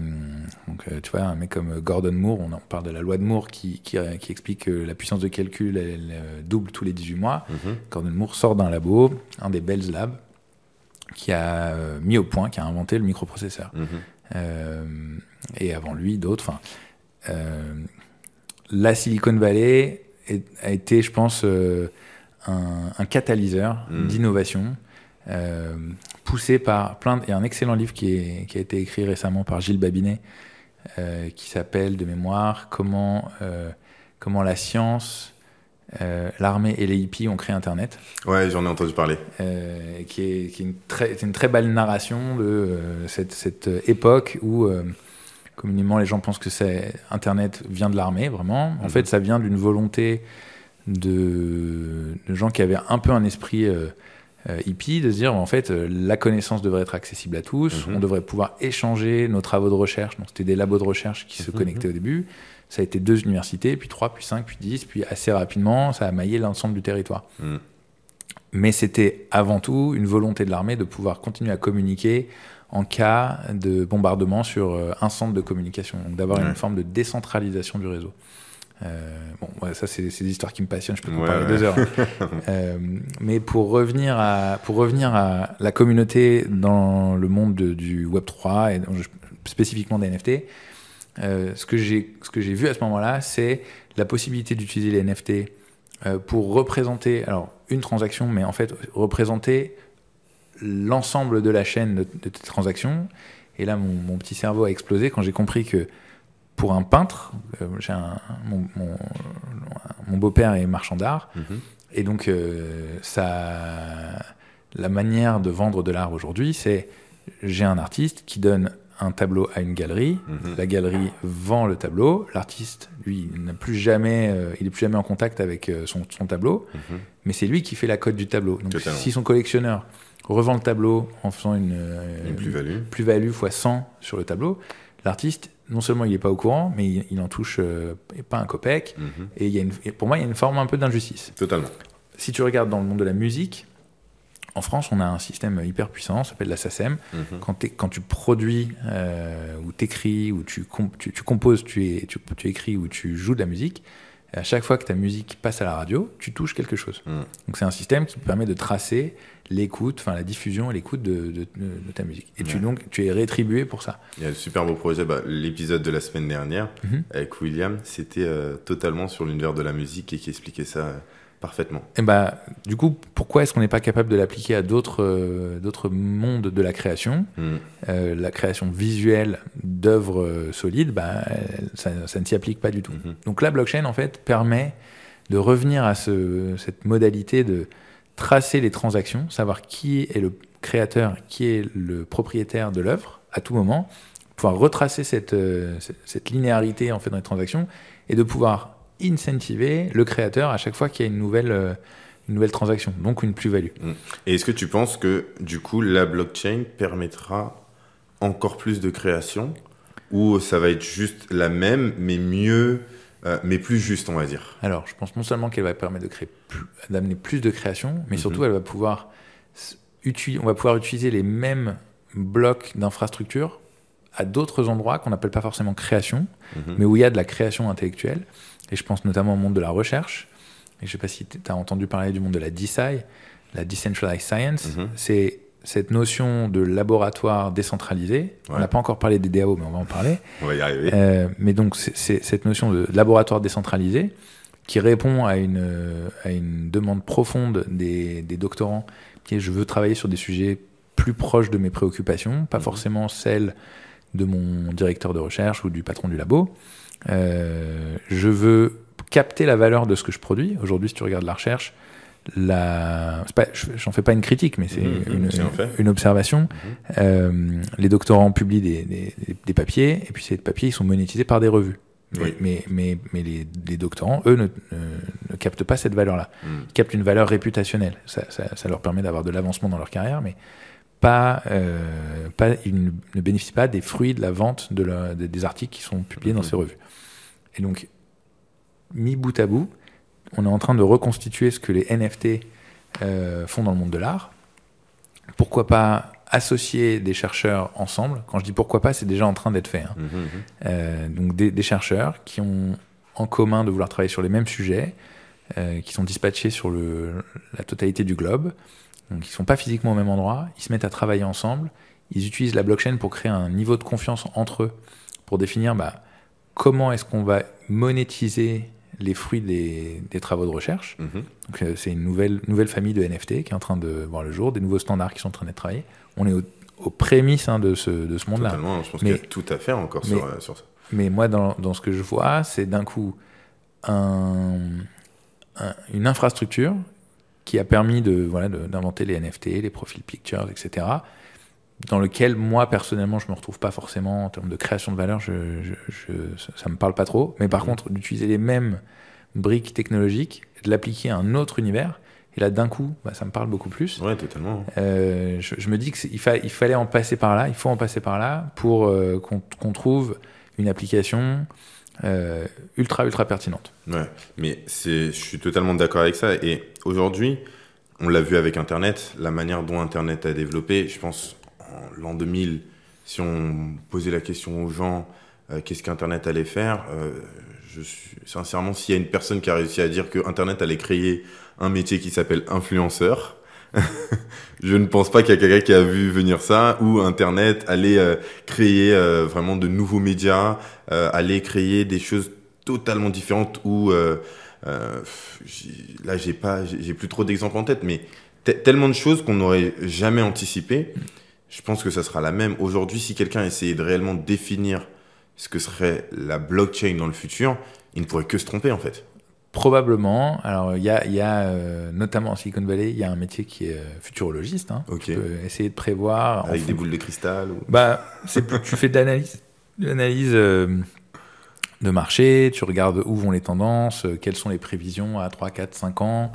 donc, euh, tu vois, un mec comme Gordon Moore, on en parle de la loi de Moore qui, qui, euh, qui explique que la puissance de calcul elle, double tous les 18 mois. Mhm. Gordon Moore sort d'un labo, un des Bell's Lab, qui a mis au point, qui a inventé le microprocesseur. Mhm. Euh, et avant lui, d'autres. Enfin, euh, la Silicon Valley est- a été, je pense, un, un catalyseur Mm. d'innovation. Poussé par plein de- Il y a un excellent livre qui, est- qui a été écrit récemment par Gilles Babinet, euh, qui s'appelle de mémoire Comment, euh, comment la science euh, l'armée et les hippies ont créé Internet. Ouais, j'en ai entendu parler. Qui, est, qui est, une très, une très belle narration de cette, cette, époque où communément les gens pensent que c'est Internet vient de l'armée, vraiment. En Mhm. fait, ça vient d'une volonté de, de gens qui avaient un peu un esprit euh, hippie, de se dire en fait euh, la connaissance devrait être accessible à tous, Mhm. on devrait pouvoir échanger nos travaux de recherche. Donc c'était des labos de recherche qui se Mhm. connectaient au début. Ça a été deux universités, puis trois, puis cinq, puis dix, puis assez rapidement, ça a maillé l'ensemble du territoire. Mhm. Mais c'était avant tout une volonté de l'armée de pouvoir continuer à communiquer en cas de bombardement sur euh, un centre de communication, donc d'avoir une forme de décentralisation du réseau. Euh, bon, ouais, ça c'est des histoires qui me passionnent, je peux en Ouais, parler ouais. deux heures. Euh, mais pour revenir à pour revenir à la communauté dans le monde de- du Web 3 et spécifiquement des NFT, euh, ce que j'ai vu à ce moment-là, c'est la possibilité d'utiliser les NFT euh, pour représenter alors une transaction, mais en fait représenter l'ensemble de la chaîne de, de transactions. Et là, mon, mon petit cerveau a explosé quand j'ai compris que pour un peintre, euh, j'ai mon, mon- mon beau-père est marchand d'art, Mhm. et donc euh, ça, la manière de vendre de l'art aujourd'hui, c'est j'ai un artiste qui donne un tableau à une galerie, Mhm. la galerie vend le tableau, l'artiste, lui, n'a plus jamais, euh, il est plus jamais en contact avec son, son tableau, Mhm. mais c'est lui qui fait la cote du tableau. Donc Totalement. si son collectionneur revend le tableau en faisant une, Une plus-value. plus-value fois 100 sur le tableau, l'artiste, non seulement il n'est pas au courant, mais il, il en touche euh, pas un copec. Mhm. Et il y a une, et pour moi, il y a une forme un peu d'injustice. Totalement. Si tu regardes dans le monde de la musique, en France, on a un système hyper puissant, ça s'appelle la SACEM. Mhm. Quand, tu produis, euh, ou t'écris, ou tu, comp- tu, tu composes, tu, es- tu, tu écris, ou tu joues de la musique, à chaque fois que ta musique passe à la radio, tu touches quelque chose. Mhm. Donc c'est un système qui permet de tracer l'écoute, enfin la diffusion et l'écoute de, de- ta musique. Et tu, donc, tu es rétribué pour ça. Il y a le super beau projet, bah, l'épisode de la semaine dernière Mhm. avec William, c'était euh, totalement sur l'univers de la musique et qui expliquait ça euh, parfaitement. Et bah, du coup, pourquoi est-ce qu'on n'est pas capable de l'appliquer à d'autres euh, d'autres mondes de la création? Euh, La création visuelle d'œuvres solides, bah, ça, ça ne s'y applique pas du tout. Mhm. Donc la blockchain, en fait, permet de revenir à ce, cette modalité de tracer les transactions, savoir qui est le créateur, qui est le propriétaire de l'œuvre à tout moment, pouvoir retracer cette, euh, cette, cette linéarité en fait dans les transactions et de pouvoir incentiver le créateur à chaque fois qu'il y a une nouvelle, euh, une nouvelle transaction, donc une plus-value. Et est-ce que tu penses que du coup la blockchain permettra encore plus de création ou ça va être juste la même mais mieux, euh, mais plus juste on va dire Alors, je pense non seulement qu'elle va permettre de créer plus- d'amener plus de création, mais Mhm. surtout elle va pouvoir on va pouvoir utiliser les mêmes blocs d'infrastructure à d'autres endroits qu'on n'appelle pas forcément création, Mhm. mais où il y a de la création intellectuelle. Et je pense notamment au monde de la recherche. Et je sais pas si tu as entendu parler du monde de la DeSci, la Decentralized Science. Mhm. C'est cette notion de laboratoire décentralisé. On n'a pas encore parlé des DAO, mais on va en parler. On va y arriver. Euh, mais donc, c'est- cette notion de laboratoire décentralisé qui répond à une, à une demande profonde des, des doctorants qui est je veux travailler sur des sujets plus proches de mes préoccupations, pas Mhm. forcément celles de mon directeur de recherche ou du patron du labo. Euh, je veux capter la valeur de ce que je produis. Aujourd'hui, si tu regardes la recherche, la... j'en fais pas une critique, mais c'est Mhm, une, observation. Mhm. Euh, les doctorants publient des, des- des papiers, et puis ces papiers ils sont monétisés par des revues. Oui. Mais, mais, mais les, les doctorants, eux, ne, ne- ne captent pas cette valeur-là. Mhm. Ils captent une valeur réputationnelle. Ça, ça- ça leur permet d'avoir de l'avancement dans leur carrière, mais pas, euh, pas, ils ne, bénéficient pas des fruits de la vente de la- de- des articles qui sont publiés dans ces revues. Et donc, mis bout à bout, on est en train de reconstituer ce que les NFT euh, font dans le monde de l'art. Pourquoi pas associer des chercheurs ensemble? Quand je dis pourquoi pas, c'est déjà en train d'être fait. hein. Mhm, mhm. Euh, donc des, des chercheurs qui ont en commun de vouloir travailler sur les mêmes sujets, euh, qui sont dispatchés sur le, la totalité du globe, donc ils sont pas physiquement au même endroit, ils se mettent à travailler ensemble, ils utilisent la blockchain pour créer un niveau de confiance entre eux, pour définir bah, comment est-ce qu'on va monétiser les fruits des, des travaux de recherche. Mhm. Donc euh, c'est une nouvelle, nouvelle famille de NFT qui est en train de voir le jour, des nouveaux standards qui sont en train d'être travaillés. On est au- aux prémices hein, de ce, de ce monde-là. Totalement, je pense Mais- qu'il y a tout à faire encore mais- sur, euh, sur ça. Mais moi, dans, dans ce que je vois, c'est d'un coup un, une infrastructure qui a permis de voilà d'inventer les NFT, les profil pictures, etc. Dans lequel moi personnellement je me retrouve pas forcément en termes de création de valeur, je, je, ça me parle pas trop. Mais par mmh. contre d'utiliser les mêmes briques technologiques, de l'appliquer à un autre univers. Et là, d'un coup, bah, ça me parle beaucoup plus. Ouais, totalement. Euh, je, me dis qu'il il fallait en passer par là, il faut en passer par là pour euh, qu'on trouve une application euh, ultra, ultra pertinente. Ouais, mais je suis totalement d'accord avec ça. Et aujourd'hui, on l'a vu avec Internet, la manière dont Internet a développé. Je pense, en l'an 2000, si on posait la question aux gens, qu'est-ce qu'Internet allait faire je suis sincèrement, s'il y a une personne qui a réussi à dire que Internet allait créer un métier qui s'appelle influenceur, je ne pense pas qu'il y a quelqu'un qui a vu venir ça, ou Internet allait euh, créer euh, vraiment de nouveaux médias, euh, allait créer des choses totalement différentes, ou là j'ai pas, j'ai plus trop d'exemples en tête, mais tellement de choses qu'on n'aurait jamais anticipé. Je pense que ça sera la même. Aujourd'hui, si quelqu'un essayait de réellement définir ce que serait la blockchain dans le futur, il ne pourrait que se tromper en fait. Probablement. Alors, il y a, y a euh, notamment en Silicon Valley, il y a un métier qui est euh, futurologiste. Hein. Tu peux essayer de prévoir. Avec des boules de cristal ou... bah, Tu fais de l'analyse, de, l'analyse euh, de marché, tu regardes où vont les tendances, quelles sont les prévisions à 3, 4, 5 ans.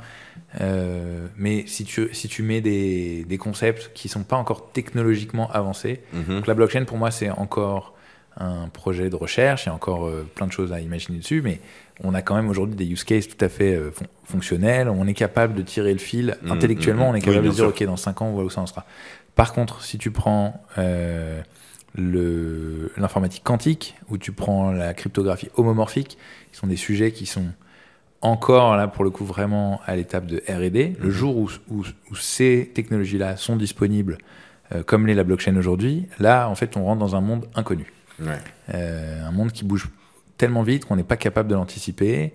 Mais si tu, si tu mets des, des concepts qui ne sont pas encore technologiquement avancés, mhm. donc la blockchain pour moi c'est encore un projet de recherche, il y a encore euh, plein de choses à imaginer dessus, mais on a quand même aujourd'hui des use cases tout à fait euh, fonctionnels, on est capable de tirer le fil mmh, intellectuellement, mmh, mmh. on est capable de dire ok dans 5 ans on voit où ça en sera. Par contre, si tu prends euh, l'informatique quantique ou tu prends la cryptographie homomorphique, qui sont des sujets qui sont encore là pour le coup vraiment à l'étape de R&D. Le jour où, où, où ces technologies-là sont disponibles, comme l'est la blockchain aujourd'hui, là en fait on rentre dans un monde inconnu. Euh, un monde qui bouge tellement vite qu'on n'est pas capable de l'anticiper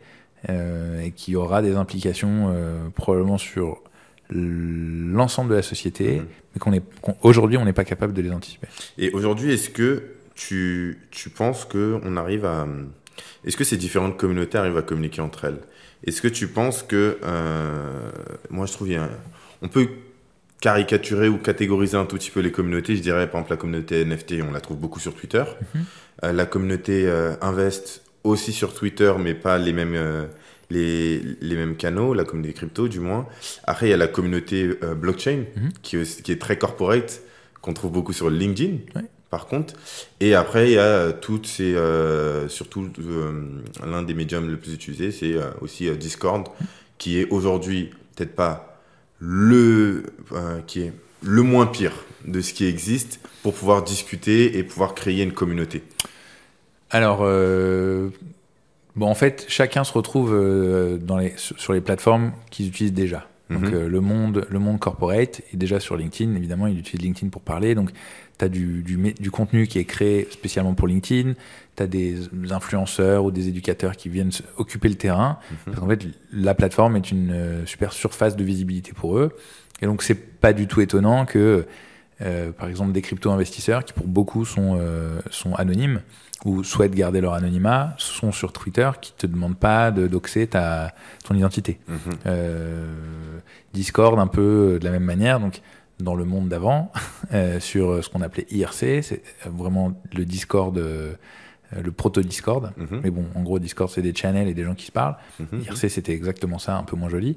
euh, et qui aura des implications euh, probablement sur l'ensemble de la société, mhm. mais qu'on est aujourd'hui on n'est pas capable de les anticiper. Et aujourd'hui, est-ce que tu, tu penses que on arrive à est-ce que ces différentes communautés arrivent à communiquer entre elles? Est-ce que tu penses que moi je trouve on peut caricaturer ou catégoriser un tout petit peu les communautés, je dirais par exemple la communauté NFT, on la trouve beaucoup sur Twitter. Mhm. Euh, la communauté euh, Invest aussi sur Twitter, mais pas les mêmes, euh, les, les, mêmes canaux, la communauté crypto du moins. Après, il y a la communauté blockchain mhm. qui, est, qui, est très corporate, qu'on trouve beaucoup sur LinkedIn. Par contre, et après il y a toutes ces, surtout l'un des médiums les plus utilisés, c'est aussi Discord, qui est aujourd'hui peut-être pas le euh, qui est le moins pire de ce qui existe pour pouvoir discuter et pouvoir créer une communauté Alors, euh, bon, en fait, chacun se retrouve euh, dans les, sur les plateformes qu'ils utilisent déjà. Donc, mhm. le, monde, le monde corporate est déjà sur LinkedIn. Évidemment, il utilise LinkedIn pour parler. Donc, tu as du, du, du, contenu qui est créé spécialement pour LinkedIn, tu as des influenceurs ou des éducateurs qui viennent occuper le terrain. Mhm. Parce qu'en fait, la plateforme est une euh, super surface de visibilité pour eux. Et donc, c'est pas du tout étonnant que, euh, par exemple, des crypto-investisseurs, qui pour beaucoup sont, euh, sont anonymes ou souhaitent garder leur anonymat, sont sur Twitter, qui te demandent pas de doxer ta, ton identité. Mhm. Euh, Discord, un peu de la même manière. Donc, dans le monde d'avant, euh, sur ce qu'on appelait IRC, c'est vraiment le Discord, euh, le proto-Discord. Mhm. Mais bon, en gros, Discord, c'est des channels et des gens qui se parlent. Mhm. IRC, c'était exactement ça, un peu moins joli.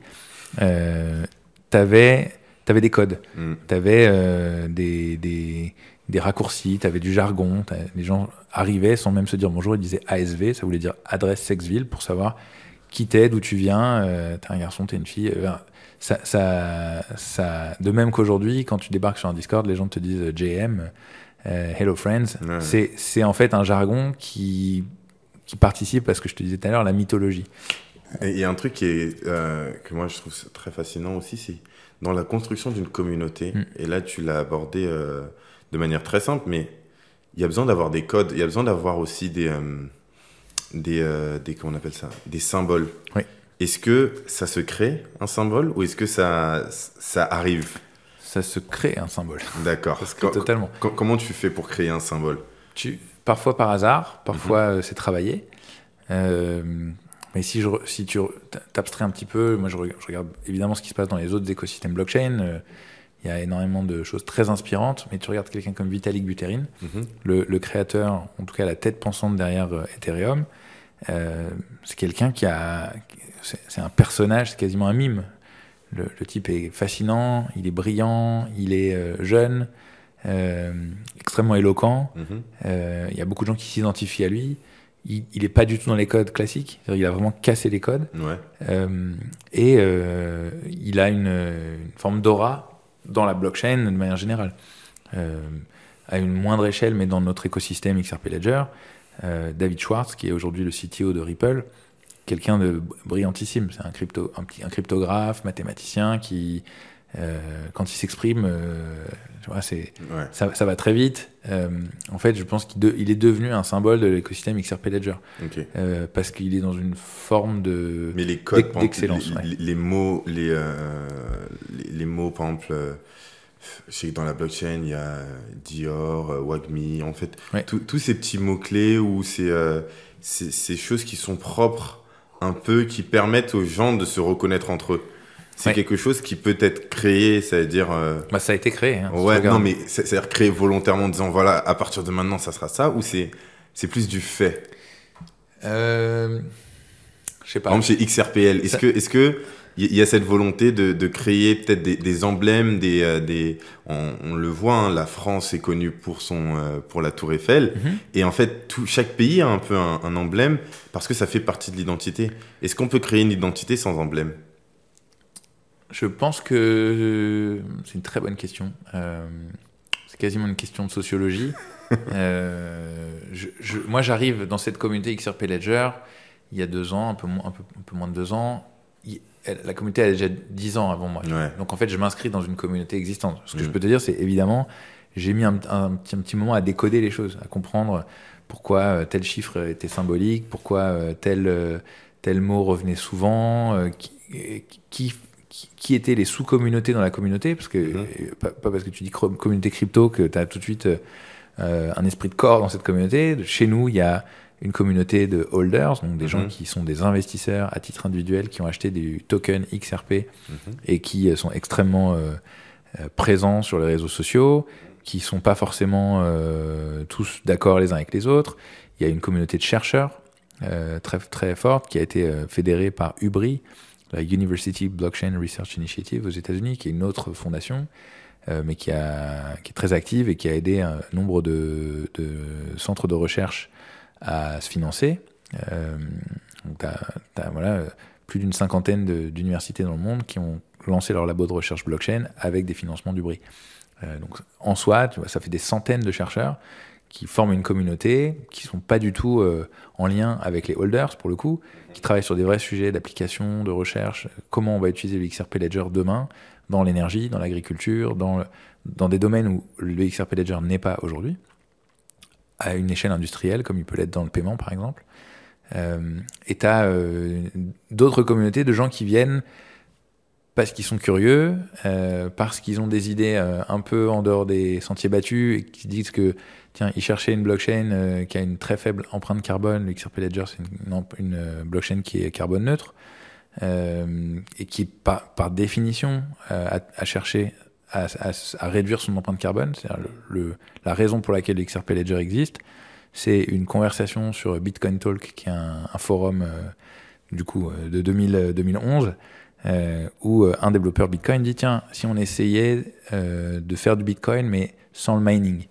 Euh, t'avais avais des codes, mm. t'avais euh, des, des, des, raccourcis, t'avais du jargon. Les gens arrivaient sans même se dire bonjour, ils disaient ASV, ça voulait dire adresse sexville pour savoir qui t'es, d'où tu viens, euh, t'es un garçon, t'es une fille ça, ça, ça, de même qu'aujourd'hui, quand tu débarques sur un Discord, les gens te disent euh, JM, euh, Hello Friends. C'est en fait un jargon qui, qui participe à ce que je te disais tout à l'heure, la mythologie. Et il y a un truc qui est, euh, que moi je trouve très fascinant aussi, c'est dans la construction d'une communauté. Mm. Et là, tu l'as abordé de manière très simple, mais il y a besoin d'avoir des codes, il y a besoin d'avoir aussi des, des, des, comment on appelle ça, des symboles. Oui. Est-ce que ça se crée un symbole ou est-ce que ça, ça arrive? Ça se crée un symbole. D'accord. Totalement. comment tu fais pour créer un symbole? Tu, Parfois par hasard, parfois mhm. euh, c'est travaillé. Euh, mais si, je, si tu t'abstrais un petit peu, moi je regarde, évidemment ce qui se passe dans les autres écosystèmes blockchain. Euh, il y a énormément de choses très inspirantes, mais tu regardes quelqu'un comme Vitalik Buterin, mhm. le, créateur, en tout cas la tête pensante derrière euh, Ethereum, euh, c'est quelqu'un qui a. C'est un personnage, c'est quasiment un mime. Le, type est fascinant, il est brillant, il est jeune, extrêmement éloquent. Mhm. Il y a beaucoup de gens qui s'identifient à lui il n'est pas du tout dans les codes classiques. Il a vraiment cassé les codes. Euh, et euh, il a une, forme d'aura dans la blockchain de manière générale. Euh, à une moindre échelle, mais dans notre écosystème XRP Ledger, David Schwartz, qui est aujourd'hui le CTO de Ripple, quelqu'un de brillantissime. C'est un, crypto, un, cryptographe, mathématicien qui euh, quand il s'exprime, euh, c'est, ça, ça, va très vite. Euh, en fait, je pense qu'il est devenu un symbole de l'écosystème XRP Ledger. parce qu'il est dans une forme de, Mais les codes, d'excellence. Les, les, mots, les, les, mots, par exemple, je sais que dans la blockchain, il y a Dior, Wagmi, en fait, tous ces petits mots-clés ou ces, ces choses qui sont propres un peu, qui permettent aux gens de se reconnaître entre eux. C'est quelque chose qui peut être créé, c'est-à-dire. Euh, bah, ça a été créé. Hein, ouais, non, mais c'est-à-dire créé volontairement en disant voilà, à partir de maintenant, ça sera ça, ou c'est c'est plus du fait? Euh... Je sais pas. Par exemple, chez XRPL, est-ce que est-ce que il y a cette volonté de, de créer peut-être des, des, emblèmes, des, euh, des on, on, le voit, hein, la France est connue pour son euh, pour la Tour Eiffel, mhm. et en fait tout chaque pays a un peu un, un emblème parce que ça fait partie de l'identité. Est-ce qu'on peut créer une identité sans emblème? Je pense que euh, c'est une très bonne question. Euh, c'est quasiment une question de sociologie. euh, je, moi, j'arrive dans cette communauté XRP Ledger il y a deux ans, un peu, un peu, un peu moins de deux ans. la communauté a déjà dix ans avant moi. Donc en fait, je m'inscris dans une communauté existante. Ce que je mm. peux te dire, c'est évidemment, j'ai mis un, petit, un, petit, moment à décoder les choses, à comprendre pourquoi tel chiffre était symbolique, pourquoi tel, tel mot revenait souvent, qui, qui qui étaient les sous-communautés dans la communauté, parce que mhm. euh, pas, parce que tu dis communauté crypto que tu as tout de suite euh, un esprit de corps dans cette communauté. Chez nous, il y a une communauté de holders, donc des gens mhm. qui sont des investisseurs à titre individuel, qui ont acheté des tokens XRP mhm. et qui euh, sont extrêmement présents sur les réseaux sociaux, qui sont pas forcément tous d'accord les uns avec les autres. Il y a une communauté de chercheurs très très forte qui a été fédérée par Ubri, la University Blockchain Research Initiative aux États-Unis, qui est une autre fondation, euh, mais qui, est très active et qui a aidé un nombre de, centres de recherche à se financer. Euh, donc, tu as, voilà, plus d'une cinquantaine d'universités dans le monde qui ont lancé leur labo de recherche blockchain avec des financements du bris. Euh, donc, en soi, ça fait des centaines de chercheurs qui forment une communauté, qui sont pas du tout en lien avec les holders pour le coup, qui travaillent sur des vrais sujets d'application, de recherche, comment on va utiliser le XRP Ledger demain dans l'énergie, dans l'agriculture, dans, dans des domaines où le XRP Ledger n'est pas aujourd'hui, à une échelle industrielle comme il peut l'être dans le paiement par exemple. Euh, et tu as euh, d'autres communautés de gens qui viennent parce qu'ils sont curieux, euh, parce qu'ils ont des idées un peu en dehors des sentiers battus et qui disent que tiens, ils cherchaient une blockchain euh, qui a une très faible empreinte carbone. Le XRP Ledger, c'est une, une, blockchain qui est carbone neutre et qui, par, définition, à, chercher à, réduire son empreinte carbone. C'est le, la raison pour laquelle le XRP Ledger existe. C'est une conversation sur Bitcoin Talk, qui est un, forum du coup de 2000, 2011 euh, où euh, un développeur Bitcoin dit tiens, si on essayait euh, de faire du Bitcoin mais sans le mining.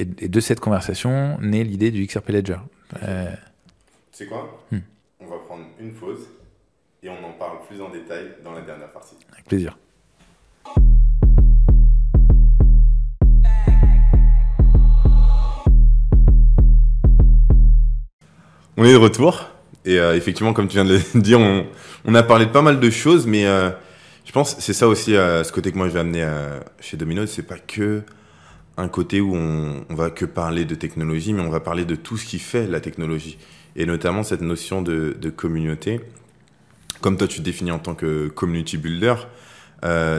Et, de cette conversation naît l'idée du XRP Ledger. C'est quoi? Hmm. On va prendre une pause et on en parle plus en détail dans la dernière partie. Avec plaisir. On est de retour. Et euh, effectivement, comme tu viens de le dire, on, on, a parlé de pas mal de choses, mais euh, je pense c'est ça aussi euh, ce côté que moi je vais amener chez Domino's, c'est pas que un côté où on, va que parler de technologie, mais on va parler de tout ce qui fait la technologie, et notamment cette notion de, communauté. Comme toi, tu te définis en tant que community builder,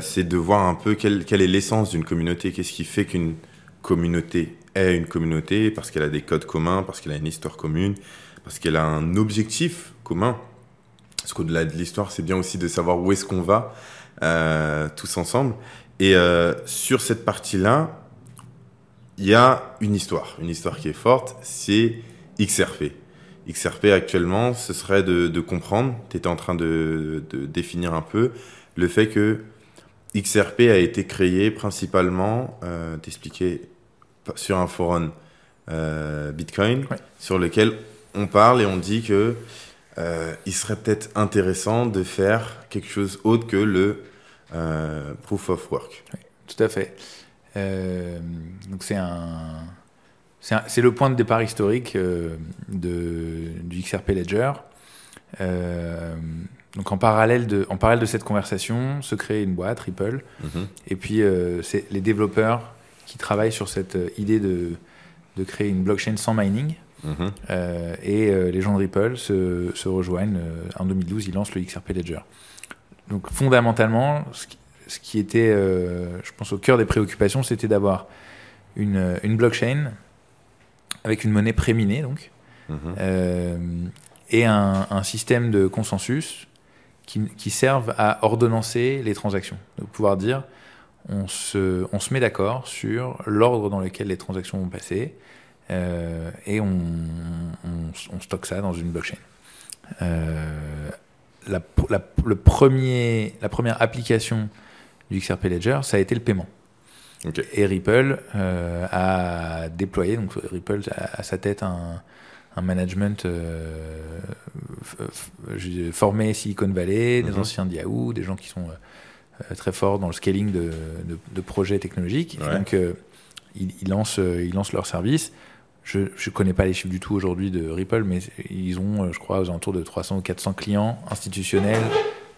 c'est de voir un peu quelle, quelle est l'essence d'une communauté, qu'est-ce qui fait qu'une communauté est une communauté, parce qu'elle a des codes communs, parce qu'elle a une histoire commune, parce qu'elle a un objectif commun. Parce qu'au-delà de l'histoire, c'est bien aussi de savoir où est-ce qu'on va euh, tous ensemble. Et euh, sur cette partie-là, il y a une histoire, une histoire qui est forte, c'est XRP. XRP actuellement, ce serait de, comprendre, tu étais en train de, définir un peu, le fait que XRP a été créé principalement, euh, t'expliquer, sur un forum euh, Bitcoin, sur lequel on parle et on dit que euh, il serait peut-être intéressant de faire quelque chose autre que le euh, proof of work. tout à fait. Donc c'est un c'est le point de départ historique euh, de, du XRP Ledger. Euh, donc en parallèle, de, en parallèle de cette conversation, se crée une boîte, Ripple. Mhm. Et puis euh, c'est les développeurs qui travaillent sur cette idée de, de créer une blockchain sans mining. Mhm. et les gens de Ripple se, se rejoignent. en 2012, ils lancent le XRP Ledger. Donc fondamentalement, ce qui, ce qui était, je pense, au cœur des préoccupations, c'était d'avoir une, une blockchain avec une monnaie préminée, donc, mhm. euh, et un, système de consensus qui, qui servent à ordonnancer les transactions. De pouvoir dire, on se, on se met d'accord sur l'ordre dans lequel les transactions vont passer, euh, et on, on, stocke ça dans une blockchain. Euh, la, le premier, la première application du XRP Ledger, ça a été le paiement. Et Ripple euh, a déployé, donc Ripple a à sa tête un, un management euh, formé Silicon Valley, des mhm. anciens de Yahoo, des gens qui sont euh, très forts dans le scaling de, de, projets technologiques. donc, ils, ils, lancent, ils lancent leur service. Je ne connais pas les chiffres du tout aujourd'hui de Ripple, mais ils ont, je crois, aux alentours de 300 ou 400 clients institutionnels,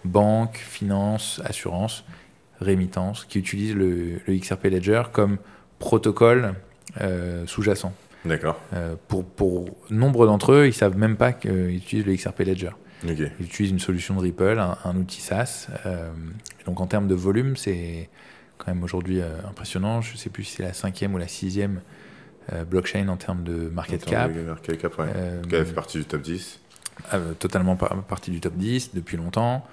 banques, finances, assurances rémittance, qui utilise le, XRP Ledger comme protocole euh, sous-jacent. D'accord. Euh, pour, pour nombre d'entre eux, ils savent même pas qu'ils utilisent le XRP Ledger. Ils utilisent une solution de Ripple, un, outil SaaS. Euh, donc en termes de volume, c'est quand même aujourd'hui impressionnant. Je ne sais plus si c'est la cinquième ou la sixième blockchain en termes de market cap. market cap, ouais. elle fait partie du top 10. totalement partie du top 10 depuis longtemps.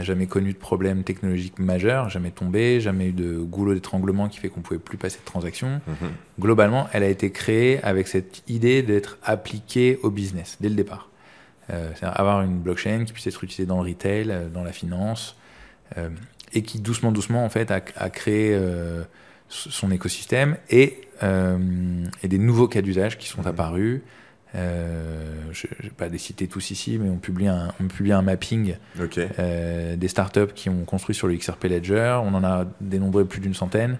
Jamais connu de problème technologique majeur, jamais tombé, jamais eu de goulot d'étranglement qui fait qu'on ne pouvait plus passer de transaction. Mhm. Globalement, elle a été créée avec cette idée d'être appliquée au business dès le départ. Euh, c'est-à-dire avoir une blockchain qui puisse être utilisée dans le retail, euh, dans la finance, euh, et qui doucement, doucement, en fait, a, créé son écosystème et, et, des nouveaux cas d'usage qui sont mhm. apparus. Euh, je ne vais pas les citer tous ici, mais on publie un, on publie un mapping euh, des startups qui ont construit sur le XRP Ledger. On en a dénombré plus d'une centaine,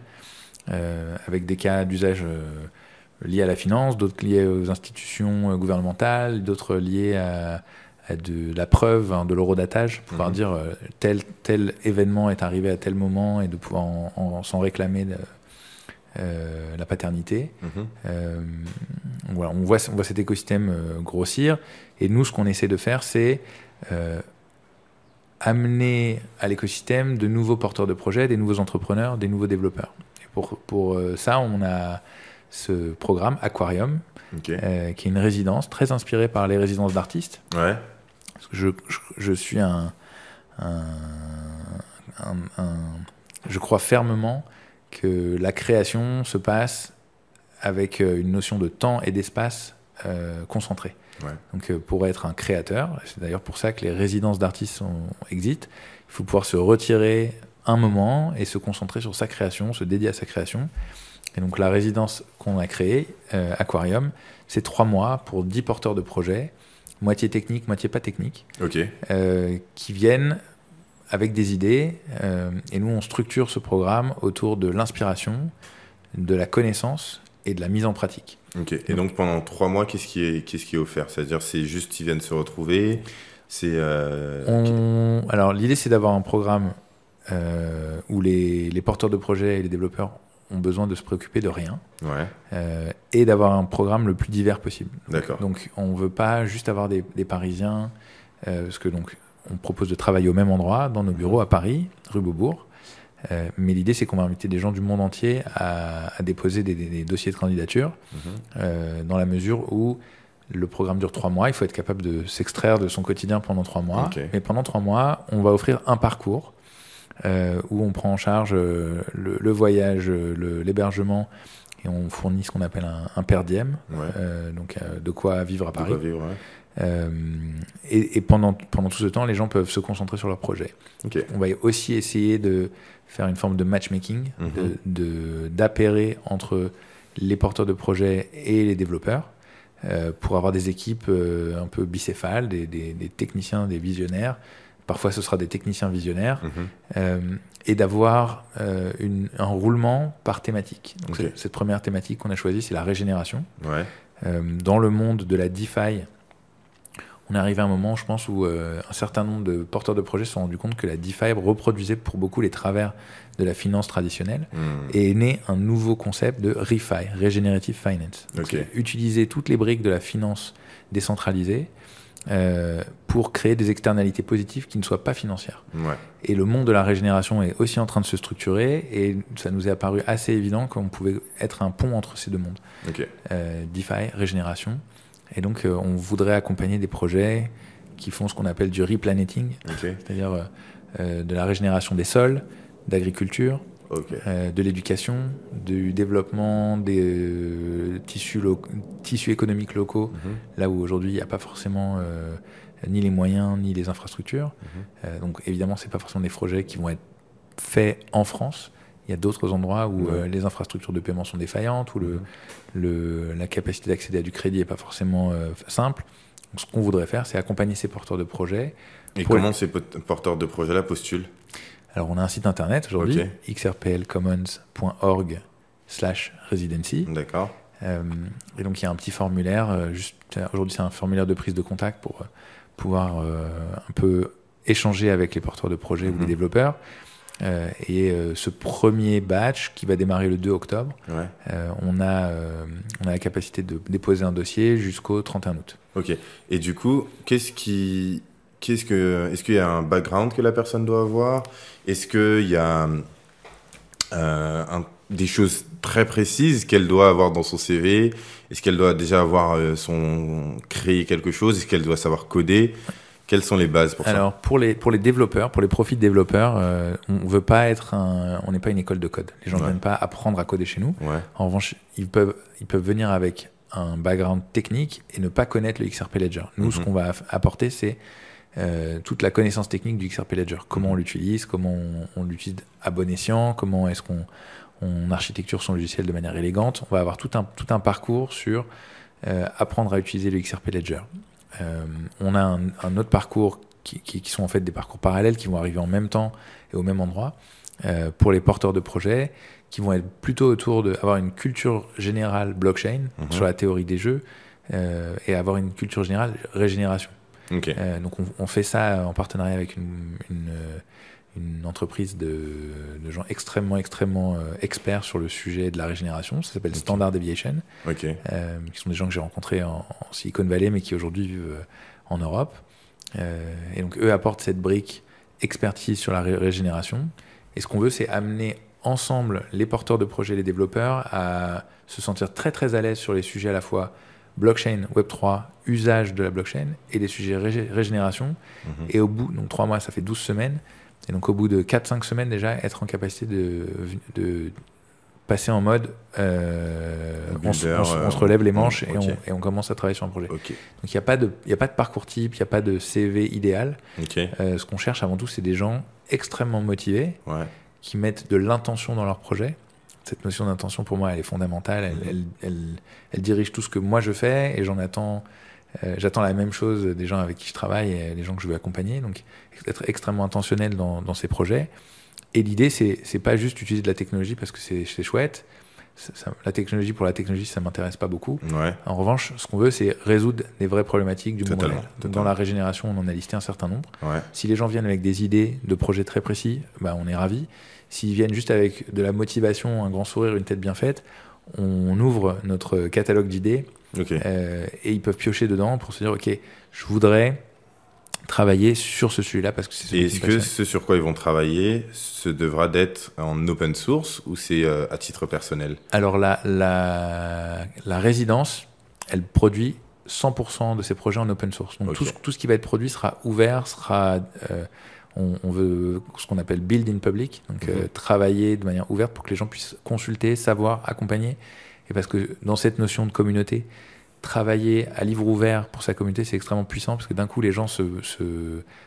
euh, avec des cas d'usage liés à la finance, d'autres liés aux institutions gouvernementales, d'autres liés à, de la preuve, hein, de l'eurodatage, pouvoir mhm. dire tel, tel événement est arrivé à tel moment et de pouvoir s'en réclamer. Euh, la paternité. Mhm. Euh, voilà, on voit, on voit cet écosystème euh, grossir. Et nous, ce qu'on essaie de faire, c'est amener à l'écosystème de nouveaux porteurs de projets, des nouveaux entrepreneurs, des nouveaux développeurs. Et pour, pour ça, on a ce programme Aquarium, qui est une résidence très inspirée par les résidences d'artistes. Ouais. Parce que je, je, suis un, un, Je crois fermement que la création se passe avec euh, une notion de temps et d'espace euh, concentré. Donc euh, pour être un créateur, c'est d'ailleurs pour ça que les résidences d'artistes existent, il faut pouvoir se retirer un moment et se concentrer sur sa création, se dédier à sa création. Et donc la résidence qu'on a créée, Aquarium, c'est trois mois pour dix porteurs de projets, moitié technique, moitié pas technique, qui viennent avec des idées. Euh, et nous, on structure ce programme autour de l'inspiration, de la connaissance et de la mise en pratique. Ok. Et donc pendant trois mois, qu'est-ce qui est, qu'est-ce qui est offert? C'est-à-dire, c'est juste qu'ils viennent se retrouver. C'est. Euh, alors l'idée, c'est d'avoir un programme euh, où les, les, porteurs de projets et les développeurs ont besoin de se préoccuper de rien. Ouais. et d'avoir un programme le plus divers possible. D'accord. Donc on veut pas juste avoir des, des Parisiens, parce que donc on propose de travailler au même endroit, dans nos bureaux à Paris, rue Beaubourg. Euh, mais l'idée, c'est qu'on va inviter des gens du monde entier à, déposer des, dossiers de candidature, mhm. euh, dans la mesure où Le programme dure trois mois. Il faut être capable de s'extraire de son quotidien pendant trois mois. Mais pendant trois mois, on va offrir un parcours euh, où on prend en charge le, le voyage, l'hébergement et on fournit ce qu'on appelle un, un per diem. Ouais. Donc de quoi vivre à Paris. quoi vivre, ouais. Euh, et et pendant, pendant tout ce temps, les gens peuvent se concentrer sur leur projet. On va aussi essayer de faire une forme de matchmaking, de- de- d'appairer entre les porteurs de projets et les développeurs euh, pour avoir des équipes euh, un peu bicéphales, des, des- des techniciens, des visionnaires. Parfois, ce sera des techniciens visionnaires. Mhm. et d'avoir un roulement par thématique. Donc, Cette première thématique qu'on a choisie, c'est la régénération. Ouais. Dans le monde de la DeFi, on est arrivé à un moment, je pense, où euh, un certain nombre de porteurs de projets se sont rendus compte que la DeFi reproduisait pour beaucoup les travers de la finance traditionnelle Hmm. et est né un nouveau concept de ReFi, Regenerative Finance. Donc, Ok. c'est Utiliser toutes les briques de la finance décentralisée euh, pour créer des externalités positives qui ne soient pas financières. Ouais. Et le monde de la régénération est aussi en train de se structurer et ça nous est apparu assez évident qu'on pouvait être un pont entre ces deux mondes euh, DeFi, régénération. Et donc, euh, on voudrait accompagner des projets qui font ce qu'on appelle du replanting, Ok. c'est-à-dire euh, euh, de la régénération des sols, d'agriculture, euh, de l'éducation, du développement des tissus, lo- tissus économiques locaux, Mhm. là où aujourd'hui il n'y a pas forcément ni les moyens ni les infrastructures. Mhm. Donc évidemment, c'est pas forcément des projets qui vont être faits en France. Il y a d'autres endroits où Ouais. les infrastructures de paiement sont défaillantes, où le, Mhm. Le- la capacité d'accéder à du crédit n'est pas forcément euh, simple. Donc, ce qu'on voudrait faire, c'est accompagner ces porteurs de projets. Et comment ces porteurs de projets-là postulent? Alors, on a un site internet aujourd'hui, xrplcommons.org slash residency. D'accord. Euh, et donc, il y a un petit formulaire. euh, juste Aujourd'hui, c'est un formulaire de prise de contact pour pouvoir un peu échanger avec les porteurs de projets ou Mhm. les développeurs. Euh, et euh, ce premier batch qui va démarrer le 2 octobre, Ouais. euh, on, a, on a la capacité de déposer un dossier jusqu'au 31 août. Ok. Et du coup, qu'est-ce qui, qu'est-ce que, est-ce qu'il y a un background que la personne doit avoir? Est-ce qu'il y a un- des choses très précises qu'elle doit avoir dans son CV Est-ce qu'elle doit déjà avoir son créer quelque chose? Est-ce qu'elle doit savoir coder? Quelles sont les bases pour Alors pour les pour les développeurs, pour les profils développeurs, euh, on veut pas être un, on n'est pas une école de code. Les gens ne Ouais. viennent pas apprendre à coder chez nous. ça Ouais. En revanche, ils peuvent ils peuvent venir avec un background technique et ne pas connaître le XRP Ledger. Nous, ce Mhm. qu'on va apporter, c'est euh, toute la connaissance technique du XRP Ledger. Comment on l'utilise, comment on, on l'utilise à bon escient, comment est-ce qu'on on architecture son logiciel de manière élégante. On va avoir tout un, tout un parcours sur euh, apprendre à utiliser le XRP Ledger. Euh, on a un, un autre parcours qui, qui- qui sont en fait des parcours parallèles qui vont arriver en même temps et au même endroit euh, pour les porteurs de projets qui vont être plutôt autour de avoir une culture générale blockchain Mhm. sur la théorie des jeux euh, et avoir une culture générale régénération. Euh, donc on, on fait ça en partenariat avec une, une, une entreprise de, de gens extrêmement extrêmement euh, experts sur le sujet de la régénération. Ça s'appelle. Standard Deviation, Ok. euh, qui sont des gens que j'ai rencontrés en, en Silicon Valley, mais qui aujourd'hui vivent euh, en Europe. Euh, et donc eux apportent cette brique expertise sur la ré- régénération. Et ce qu'on veut, c'est amener ensemble les porteurs de projets, les développeurs, à se sentir très très à l'aise sur les sujets à la fois blockchain, Web3, usage de la blockchain et les sujets régé- régénération. Mhm. Et au bout, donc trois mois, ça fait 12 semaines. Et donc au bout de 4-5 semaines déjà, être en capacité de, de passer en mode euh, on, se- Builder, on se- on se euh, relève les manches et, on, et on commence à travailler sur un projet. Donc il n'y a, pas de- il y a pas de parcours type, il n'y a pas de CV idéal. Euh, ce qu'on cherche avant tout, c'est des gens extrêmement motivés Ouais. qui mettent de l'intention dans leur projet. Cette notion d'intention, pour moi, elle est fondamentale. Elle, Mhm. elle- elle- elle dirige tout ce que moi je fais et j'en attends. Euh, J'attends la même chose des gens avec qui je travaille et des gens que je veux accompagner. Donc, être extrêmement intentionnel dans, dans ces projets. Et l'idée, c'est c'est pas juste utiliser de la technologie parce que c'est c'est chouette. Ça- ça- la technologie pour la technologie, ça m'intéresse pas beaucoup. Ouais. En revanche, ce qu'on veut, c'est résoudre des vraies problématiques du Totalement, modèle. Totalement. dans la régénération, on en a listé un certain nombre. Ouais. Si les gens viennent avec des idées de projets très précis, bah, on est ravis. S'ils viennent juste avec de la motivation, un grand sourire, une tête bien faite, on ouvre notre catalogue d'idées Euh, et ils peuvent piocher dedans pour se dire ok, je voudrais travailler sur ce sujet-là parce que c'est qui est-ce que ce sur quoi ils vont travailler, ce devra d'être en open source ou c'est euh, à titre personnel? Alors la, la, la résidence, elle produit 100% de ces projets en open source. Donc tout, tout, ce qui va être produit sera ouvert, sera on, veut ce qu'on appelle build in public, donc mhm. travailler de manière ouverte pour que les gens puissent consulter, savoir, accompagner. Et parce que dans cette notion de communauté, travailler à livre ouvert pour sa communauté, c'est extrêmement puissant parce que d'un coup, les gens se,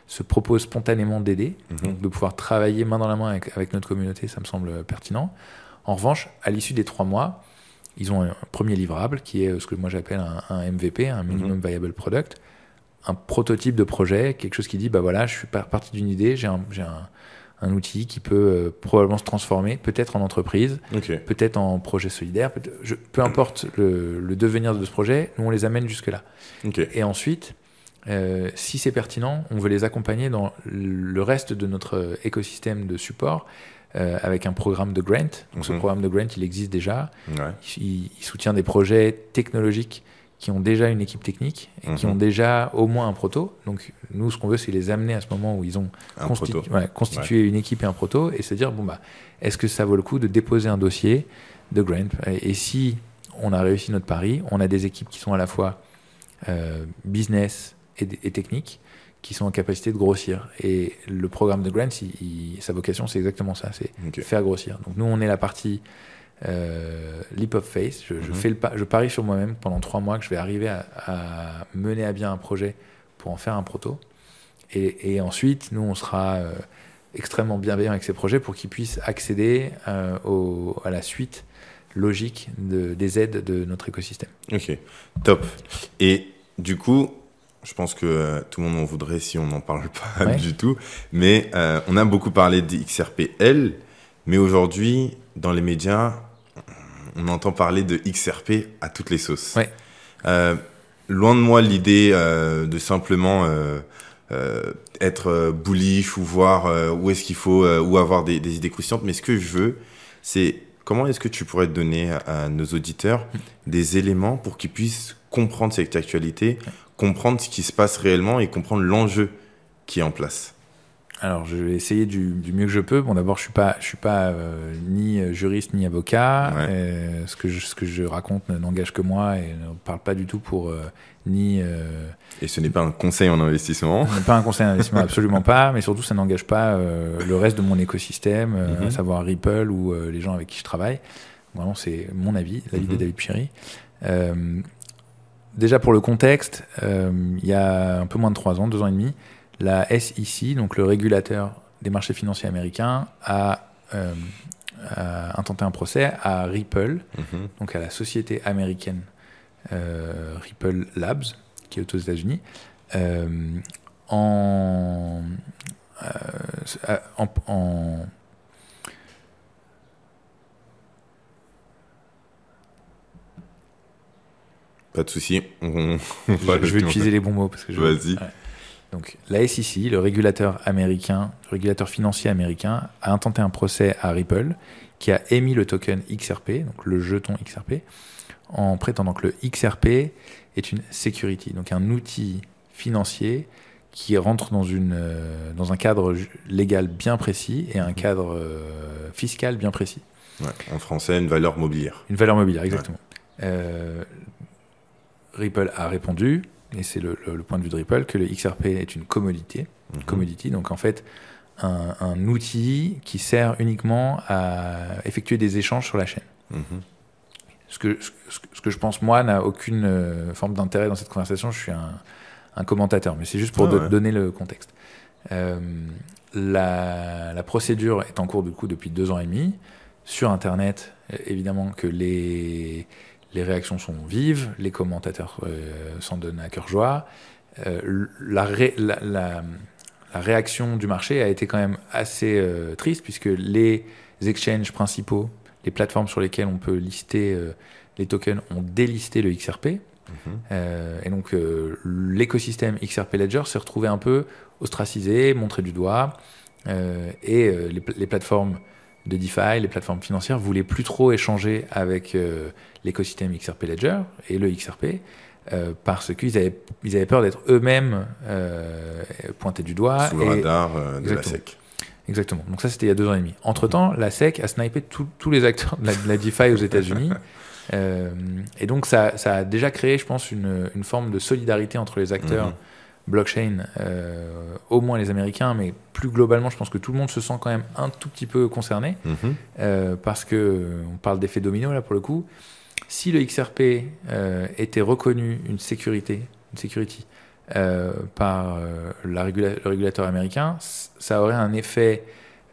se, proposent spontanément d'aider. Mhm. Donc, de pouvoir travailler main dans la main avec, notre communauté, ça me semble pertinent. En revanche, à l'issue des trois mois, ils ont un premier livrable qui est ce que moi j'appelle un, MVP, un Minimum mhm. Viable Product, un prototype de projet, quelque chose qui dit bah voilà, je suis parti d'une idée, j'ai un, un, un outil qui peut euh, probablement se transformer, peut-être en entreprise, peut-être en projet solidaire, peut, peu importe le, devenir de ce projet, nous on les amène jusque-là. Et ensuite, euh, si c'est pertinent, on veut les accompagner dans le reste de notre écosystème de support euh, avec un programme de grant. Donc ce mhm. programme de grant, il existe déjà. il, soutient des projets technologiques qui ont déjà une équipe technique et qui mhm. ont déjà au moins un proto. Donc nous, ce qu'on veut, c'est les amener à ce moment où ils ont constitué une équipe et un proto et se dire bon bah, est-ce que ça vaut le coup de déposer un dossier de grant? Et, si on a réussi notre pari, on a des équipes qui sont à la fois euh, business et, techniques qui sont en capacité de grossir. Et le programme de grant, sa vocation, c'est exactement ça, c'est faire grossir. Donc nous, on est la partie euh, leap of faith. Je, mhm. fais le je parie sur moi-même pendant trois mois que je vais arriver à, mener à bien un projet pour en faire un proto. Et, ensuite, nous, on sera euh, extrêmement bienveillant avec ces projets pour qu'ils puissent accéder euh, au, à la suite logique de, des aides de notre écosystème. Ok, top. Et du coup, je pense que tout le monde en voudrait si on n'en parle pas du tout. Mais on a beaucoup parlé d'XRPL, mais aujourd'hui, dans les médias, on entend parler de XRP à toutes les sauces. Euh, loin de moi l'idée euh, de simplement euh, être bullish ou voir où est-ce qu'il faut ou avoir des, idées croustillantes, mais ce que je veux, c'est comment est-ce que tu pourrais donner à nos auditeurs des éléments pour qu'ils puissent comprendre cette actualité, comprendre ce qui se passe réellement et comprendre l'enjeu qui est en place alors, je vais essayer du, mieux que je peux. Bon, d'abord, je suis pas, je suis pas euh, ni juriste ni avocat. Euh, ce que je, ce que je raconte n'engage que moi et ne parle pas du tout pour euh, ni. et ce n'est pas un conseil en investissement. Ce n'est pas un conseil en investissement, absolument pas. Mais surtout, ça n'engage pas le reste de mon écosystème, à mhm. savoir Ripple ou les gens avec qui je travaille. Vraiment, c'est mon avis, l'avis de mhm. David Pieri. déjà pour le contexte, il y a un peu moins de trois ans, deux ans et demi la SEC, donc le régulateur des marchés financiers américains, a, euh, intenté un procès à Ripple, mhm. donc à la société américaine euh, Ripple Labs, qui est aux États-Unis, euh, en, en, Pas de souci. je, vais utiliser les bons mots parce que je. Vas-y. Donc la SEC, le régulateur américain, le régulateur financier américain, a intenté un procès à Ripple qui a émis le token XRP, donc le jeton XRP, en prétendant que le XRP est une security, donc un outil financier qui rentre dans, une, euh, dans un cadre légal bien précis et un cadre euh, fiscal bien précis. en français, une valeur mobilière. Une valeur mobilière, exactement. Euh, Ripple a répondu, et c'est le, point de vue de Ripple, que le XRP est une commodité, mhm. commodity, donc en fait un, outil qui sert uniquement à effectuer des échanges sur la chaîne. Mhm. Ce, que, ce, que je pense, moi, n'a aucune euh, forme d'intérêt dans cette conversation, je suis un, commentateur, mais c'est juste pour ah donner le contexte. Euh, la, la, procédure est en cours du coup depuis deux ans et demi. Sur Internet, évidemment que les, les réactions sont vives, les commentateurs euh, s'en donnent à cœur joie. Euh, la, la, réaction du marché a été quand même assez euh, triste puisque les exchanges principaux, les plateformes sur lesquelles on peut lister les tokens ont délisté le XRP. Mhm. et donc l'écosystème XRP Ledger s'est retrouvé un peu ostracisé, montré du doigt. et les, les plateformes de DeFi, les plateformes financières voulaient plus trop échanger avec euh, l'écosystème XRP Ledger et le XRP euh, parce qu'ils avaient, ils avaient peur d'être eux-mêmes euh, pointés du doigt. Sous le radar de la SEC. Exactement. Donc ça, c'était il y a deux ans et demi. Entre-temps, la SEC a snipé tous les acteurs de la, de la DeFi aux États-Unis. Et donc, ça, ça a déjà créé, je pense, une, une forme de solidarité entre les acteurs Mhm. Blockchain, euh, au moins les Américains, mais plus globalement, je pense que tout le monde se sent quand même un tout petit peu concerné. Mhm. Euh, parce que euh, on parle d'effet domino là pour le coup. Si le XRP euh, était reconnu une sécurité, une security par la régula- le régulateur américain, ça aurait un effet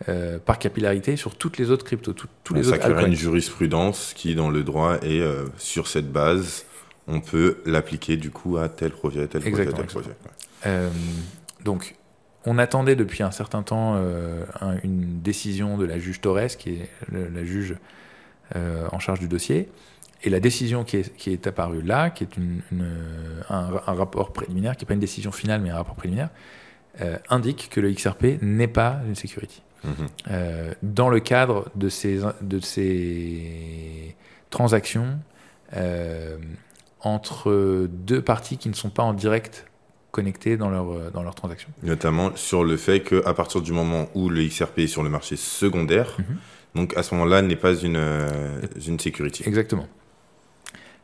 euh, par capillarité sur toutes les autres cryptos, tout- tous les ça autres créerait une jurisprudence qui, dans le droit, est euh, sur cette base, on peut l'appliquer du coup à tel projet, tel projet, Exactement, tel projet. Euh, donc, on attendait depuis un certain temps euh, un- une décision de la juge Torres, qui est le- la juge euh, en charge du dossier. Et la décision qui est, qui est apparue là, qui est une, une, un, un rapport préliminaire, qui n'est pas une décision finale, mais un rapport préliminaire, indique que le XRP n'est pas une security. Mhm. Euh, dans le cadre de ces, de ces transactions entre deux parties qui ne sont pas en direct connectées dans leur, euh, dans leur transaction. Notamment sur le fait qu'à partir du moment où le XRP est sur le marché secondaire, Mhm. donc à ce moment-là, n'est pas une, une security. Exactement.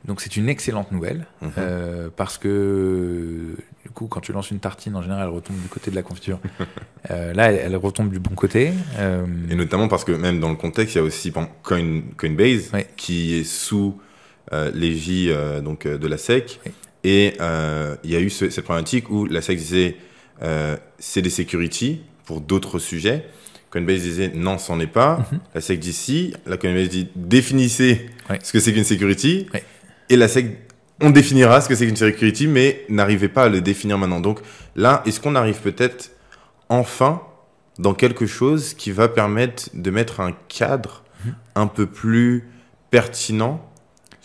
Donc c'est une excellente nouvelle Mhm. euh, parce que du coup quand tu lances une tartine en général elle retombe du côté de la confiture. Euh, là elle, elle retombe du bon côté. Euh, Et notamment parce que même dans le contexte, il y a aussi Coin, Coinbase Ouais. qui est sous l'égide donc de la SEC. Et euh, il y a eu ce- cette problématique où la SEC disait euh, c'est des securities pour d'autres sujets. Coinbase disait non, c'en est pas. Mhm. La SEC dit si. La Coinbase dit définissez ce que c'est qu'une security. Et la SEC on définira ce que c'est qu'une security, mais n'arrivez pas à le définir maintenant. Donc là, est-ce qu'on arrive peut-être enfin dans quelque chose qui va permettre de mettre un cadre Mhm. un peu plus pertinent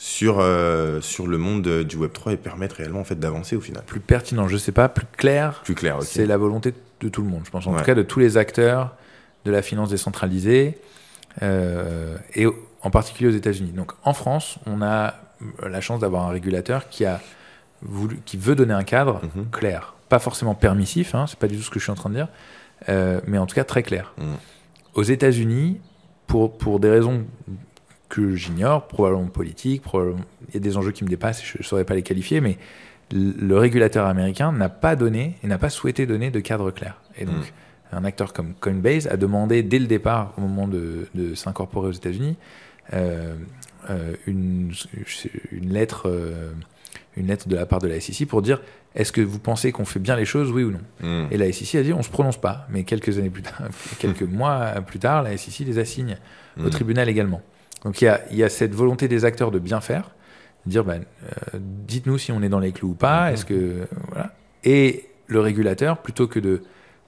sur, euh, sur le monde du Web3 et permettre réellement en fait, d'avancer au final. Plus pertinent, je sais pas, plus clair, Plus clair aussi. c'est la volonté de tout le monde, je pense. En Ouais. tout cas de tous les acteurs de la finance décentralisée euh, et en particulier aux États-Unis. Donc en France, on a la chance d'avoir un régulateur qui a voulu, qui veut donner un cadre Mhm. clair, pas forcément permissif, hein, c'est pas du tout ce que je suis en train de dire, euh, mais en tout cas très clair. Mhm. Aux États-Unis, pour, pour des raisons que j'ignore, probablement probablement, il y a des enjeux qui me dépassent, je ne saurais pas les qualifier, mais le régulateur américain n'a pas donné et n'a pas souhaité donner de cadre clair. Et donc, Mhm. un acteur comme Coinbase a demandé dès le départ, au moment de, de s'incorporer aux États-Unis, euh, euh, une, une lettre, euh, une lettre de la part de la SEC pour dire est-ce que vous pensez qu'on fait bien les choses, oui ou non? Mhm. Et la SEC a dit on se prononce pas, mais quelques années plus tard, quelques mois plus tard, la SEC les assigne au Mhm. tribunal également. Donc il y a, il y a cette volonté des acteurs de bien faire, de dire ben, euh, dites-nous si on est dans les clous ou pas, Mhm. est-ce que voilà. Et le régulateur, plutôt que de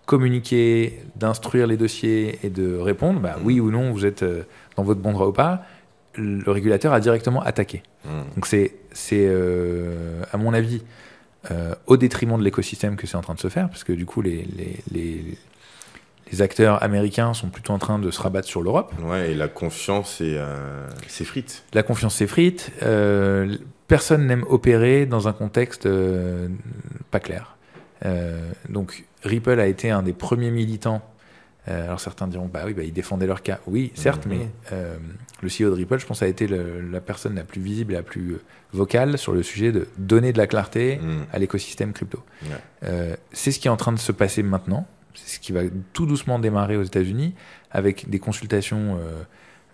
communiquer, d'instruire les dossiers et de répondre, bah, oui ou non, vous êtes euh, dans votre bon droit ou pas, le régulateur a directement attaqué. Mhm. Donc c'est, c'est euh, à mon avis, euh, au détriment de l'écosystème que c'est en train de se faire, parce que du coup, les, les, les, les acteurs américains sont plutôt en train de se rabattre sur l'Europe. Ouais, et la confiance euh, s'effrite. La confiance s'effrite. euh, personne n'aime opérer dans un contexte euh, pas clair. Donc Ripple a été un des premiers militants. Alors certains diront, bah oui, bah, ils défendaient leur cas. Oui, certes, Mhm. mais le CEO de Ripple, je pense, a été le- la personne la plus visible et la plus vocale sur le sujet de donner de la clarté Mhm. à l'écosystème crypto. Ouais. C'est ce qui est en train de se passer maintenant. C'est ce qui va tout doucement démarrer aux États-Unis avec des consultations euh,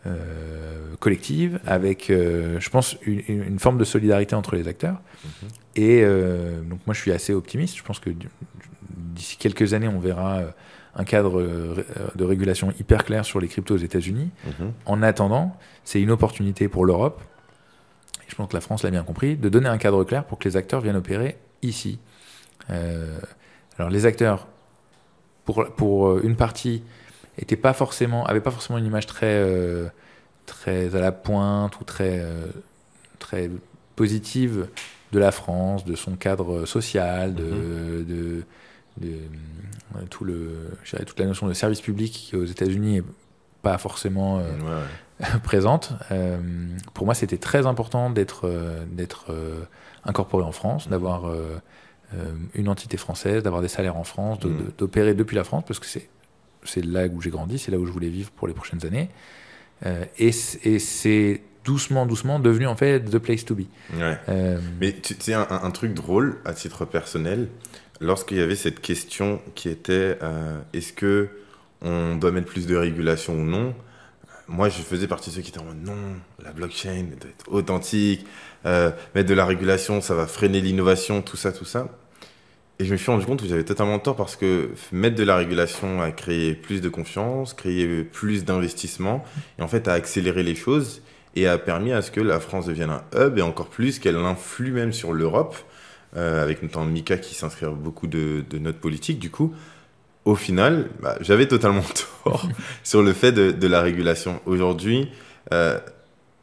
euh, collectives, avec, euh, je pense, une, une forme de solidarité entre les acteurs. Mhm. Et donc moi, je suis assez optimiste. Je pense que d'ici quelques années, on verra un cadre de régulation hyper clair sur les cryptos aux États-Unis. Mhm. En attendant, c'est une opportunité pour l'Europe, et je pense que la France l'a bien compris, de donner un cadre clair pour que les acteurs viennent opérer ici. Euh, alors les acteurs, pour, pour euh, une partie, étaient pas forcément, avaient pas forcément une image très, euh, très à la pointe ou très, euh, très positive de la France, de son cadre social, de, de, de, euh, tout le, toute la notion de service public qui aux États-Unis est pas forcément euh, Ouais, ouais. présente. Euh, pour moi, c'était très important d'être euh, d'être incorporé en France, d'avoir euh, euh, une entité française, d'avoir des salaires en France, de- d'opérer depuis la France, parce que c'est c'est là où j'ai grandi, c'est là où je voulais vivre pour les prochaines années. Euh, et c'est doucement, doucement devenu en fait the place to be. Ouais. Euh, Mais tu sais, un, un, truc drôle à titre personnel, lorsqu'il y avait cette question qui était euh, est-ce que on doit mettre plus de régulation ou non moi, je faisais partie de ceux qui étaient en mode non, la blockchain doit être authentique, euh, mettre de la régulation, ça va freiner l'innovation, tout ça, tout ça. Et je me suis rendu compte que j'avais totalement tort parce que mettre de la régulation a créé plus de confiance, créé plus d'investissement, et en fait a accéléré les choses et a permis à ce que la France devienne un hub et encore plus qu'elle influe même sur l'Europe, euh, avec notamment Mika qui s'inscrit beaucoup de, notre politique. Du coup, au final, bah, j'avais totalement tort sur le fait de, la régulation. Aujourd'hui, euh,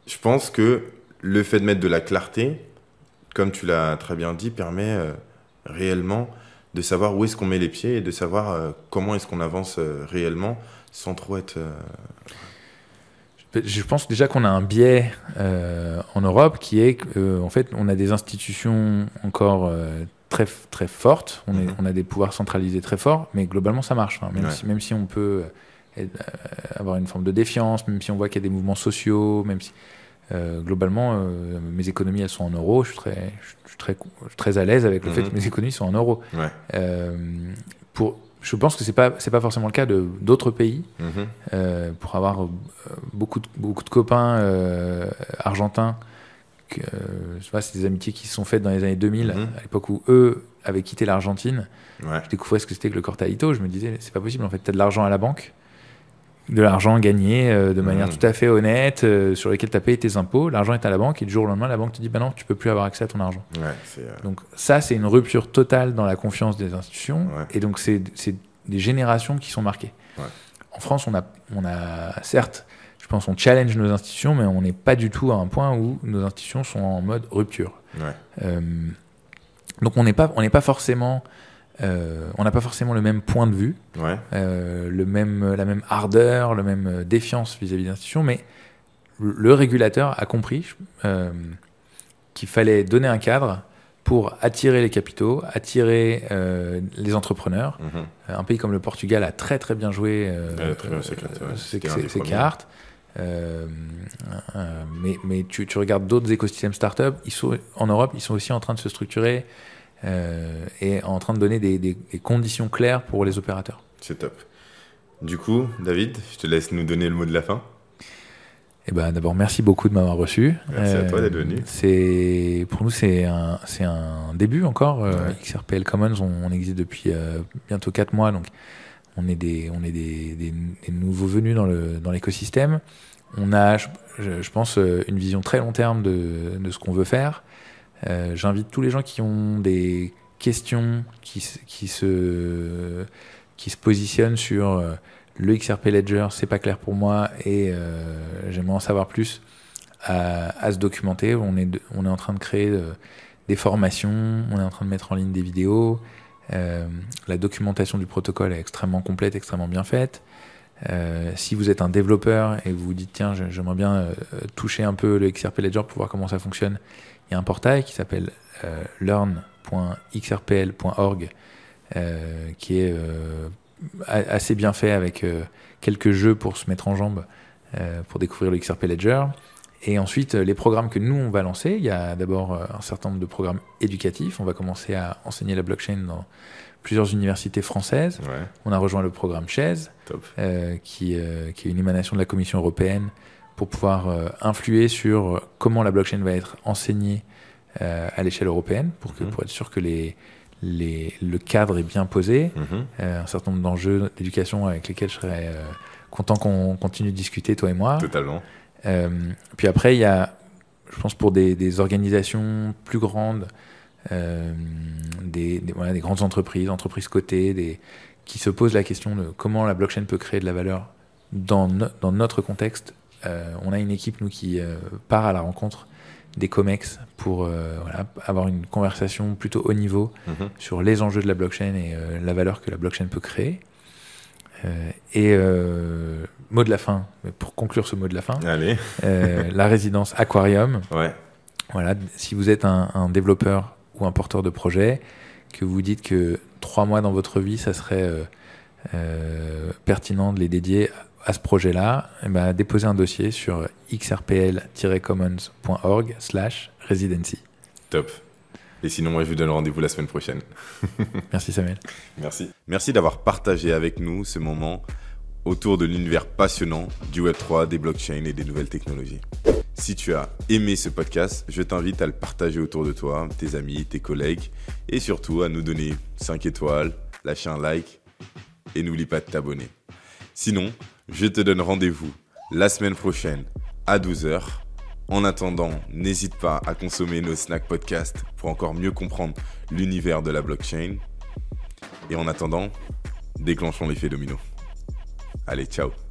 je pense que le fait de mettre de la clarté, comme tu l'as très bien dit, permet euh, réellement de savoir où est-ce qu'on met les pieds et de savoir comment est-ce qu'on avance réellement sans trop être je pense déjà qu'on a un biais euh, en Europe qui est qu'en euh, fait, on a des institutions encore euh, très, très fortes, on, est, mhm. on, a des pouvoirs centralisés très forts, mais globalement, ça marche. Hein. même, si, même si on peut avoir une forme de défiance, même si on voit qu'il y a des mouvements sociaux, même si globalement, mes économies, elles sont en euros, je suis très, je suis très, très à l'aise avec le fait mhm. que mes économies sont en euros. pour je pense que c'est pas c'est pas forcément le cas de d'autres pays. Mhm. Euh, pour avoir euh, beaucoup de, beaucoup de copains euh, argentins, c'est des amitiés qui se sont faites dans les années 2000, mhm. à l'époque où eux avaient quitté l'Argentine. Je découvrais ce que c'était que le Cortalito. Je me disais c'est pas possible. En fait, tu as de l'argent à la banque de l'argent gagné euh, de manière mmh. tout à fait honnête, euh, sur lequel tu as payé tes impôts. L'argent est à la banque et du jour au lendemain, la banque te dit bah non, tu peux plus avoir accès à ton argent. Euh, donc ça, c'est une rupture totale dans la confiance des institutions. Et donc, c'est des générations qui sont marquées. En France, on a, on a certes, je pense, on challenge nos institutions, mais on n'est pas du tout à un point où nos institutions sont en mode rupture. donc on n'est pas, on n'est pas forcément euh, on n'a pas forcément le même point de vue, euh, le même, la même ardeur, la même euh, défiance vis-à-vis des institutions, mais le, régulateur a compris qu'il fallait donner un cadre pour attirer les capitaux, attirer les entrepreneurs. Mhm. Un pays comme le Portugal a très très bien joué ses, cartes. mais, tu, tu regardes d'autres écosystèmes startups, ils sont, en Europe, ils sont aussi en train de se structurer euh, et en train de donner des, conditions claires pour les opérateurs. C'est top. Du coup, David, je te laisse nous donner le mot de la fin. Eh ben, D'abord, merci beaucoup de m'avoir reçu. Merci à toi d'être venu. Euh, c'est, pour nous, c'est un, un début encore. Euh, XRPL Commons, on, existe depuis bientôt 4 mois, donc on est des, on est des, des, nouveaux venus dans l'écosystème. Dans on a, je, je, pense, une vision très long terme de, de ce qu'on veut faire. Euh, j'invite tous les gens qui ont des questions, qui, se, qui se positionnent sur euh, le XRP Ledger, c'est pas clair pour moi et euh, j'aimerais en savoir plus, à, se documenter. On est, on est en train de créer des formations, on est en train de mettre en ligne des vidéos. la documentation du protocole est extrêmement complète, extrêmement bien faite. Si vous êtes un développeur et vous vous dites tiens j'aimerais bien toucher un peu le XRP Ledger pour voir comment ça fonctionne, il y a un portail qui s'appelle euh, learn.xrpl.org euh, qui est euh, assez bien fait avec quelques jeux pour se mettre en jambe pour découvrir le XRP Ledger. Et ensuite, les programmes que nous, on va lancer, il y a d'abord un certain nombre de programmes éducatifs. On va commencer à enseigner la blockchain dans plusieurs universités françaises. On a rejoint le programme Chaise, qui, qui, est une émanation de la Commission européenne pour pouvoir euh, influer sur euh, comment la blockchain va être enseignée euh, à l'échelle européenne, pour, que, mhm. pour être sûr que les, les, le cadre est bien posé. Mhm. un certain nombre d'enjeux d'éducation avec lesquels je serais content qu'on continue de discuter, toi et moi. Totalement. puis après, il y a, je pense, pour des, des organisations plus grandes, des, des, voilà, des, grandes entreprises, entreprises cotées, des, qui se posent la question de comment la blockchain peut créer de la valeur dans, dans notre contexte euh, on a une équipe, nous, qui euh, part à la rencontre des COMEX pour euh, avoir une conversation plutôt haut niveau mhm. sur les enjeux de la blockchain et la valeur que la blockchain peut créer. et mot de la fin, pour conclure ce mot de la fin, la résidence Aquarium. Voilà, si vous êtes un, développeur ou un porteur de projet, que vous dites que trois mois dans votre vie, ça serait pertinent de les dédier à ce projet-là, eh ben, déposer un dossier sur xrpl-commons.org slash residency. Top. Et sinon, moi, je vous donne rendez-vous la semaine prochaine. Merci Samuel. Merci. Merci d'avoir partagé avec nous ce moment autour de l'univers passionnant du Web3, des blockchains et des nouvelles technologies. Si tu as aimé ce podcast, je t'invite à le partager autour de toi, tes amis, tes collègues, et surtout à nous donner 5 étoiles, lâcher un like, et n'oublie pas de t'abonner. Sinon, je te donne rendez-vous la semaine prochaine à 12h. En attendant, n'hésite pas à consommer nos snack podcasts pour encore mieux comprendre l'univers de la blockchain. Et en attendant, déclenchons l'effet domino. Allez, ciao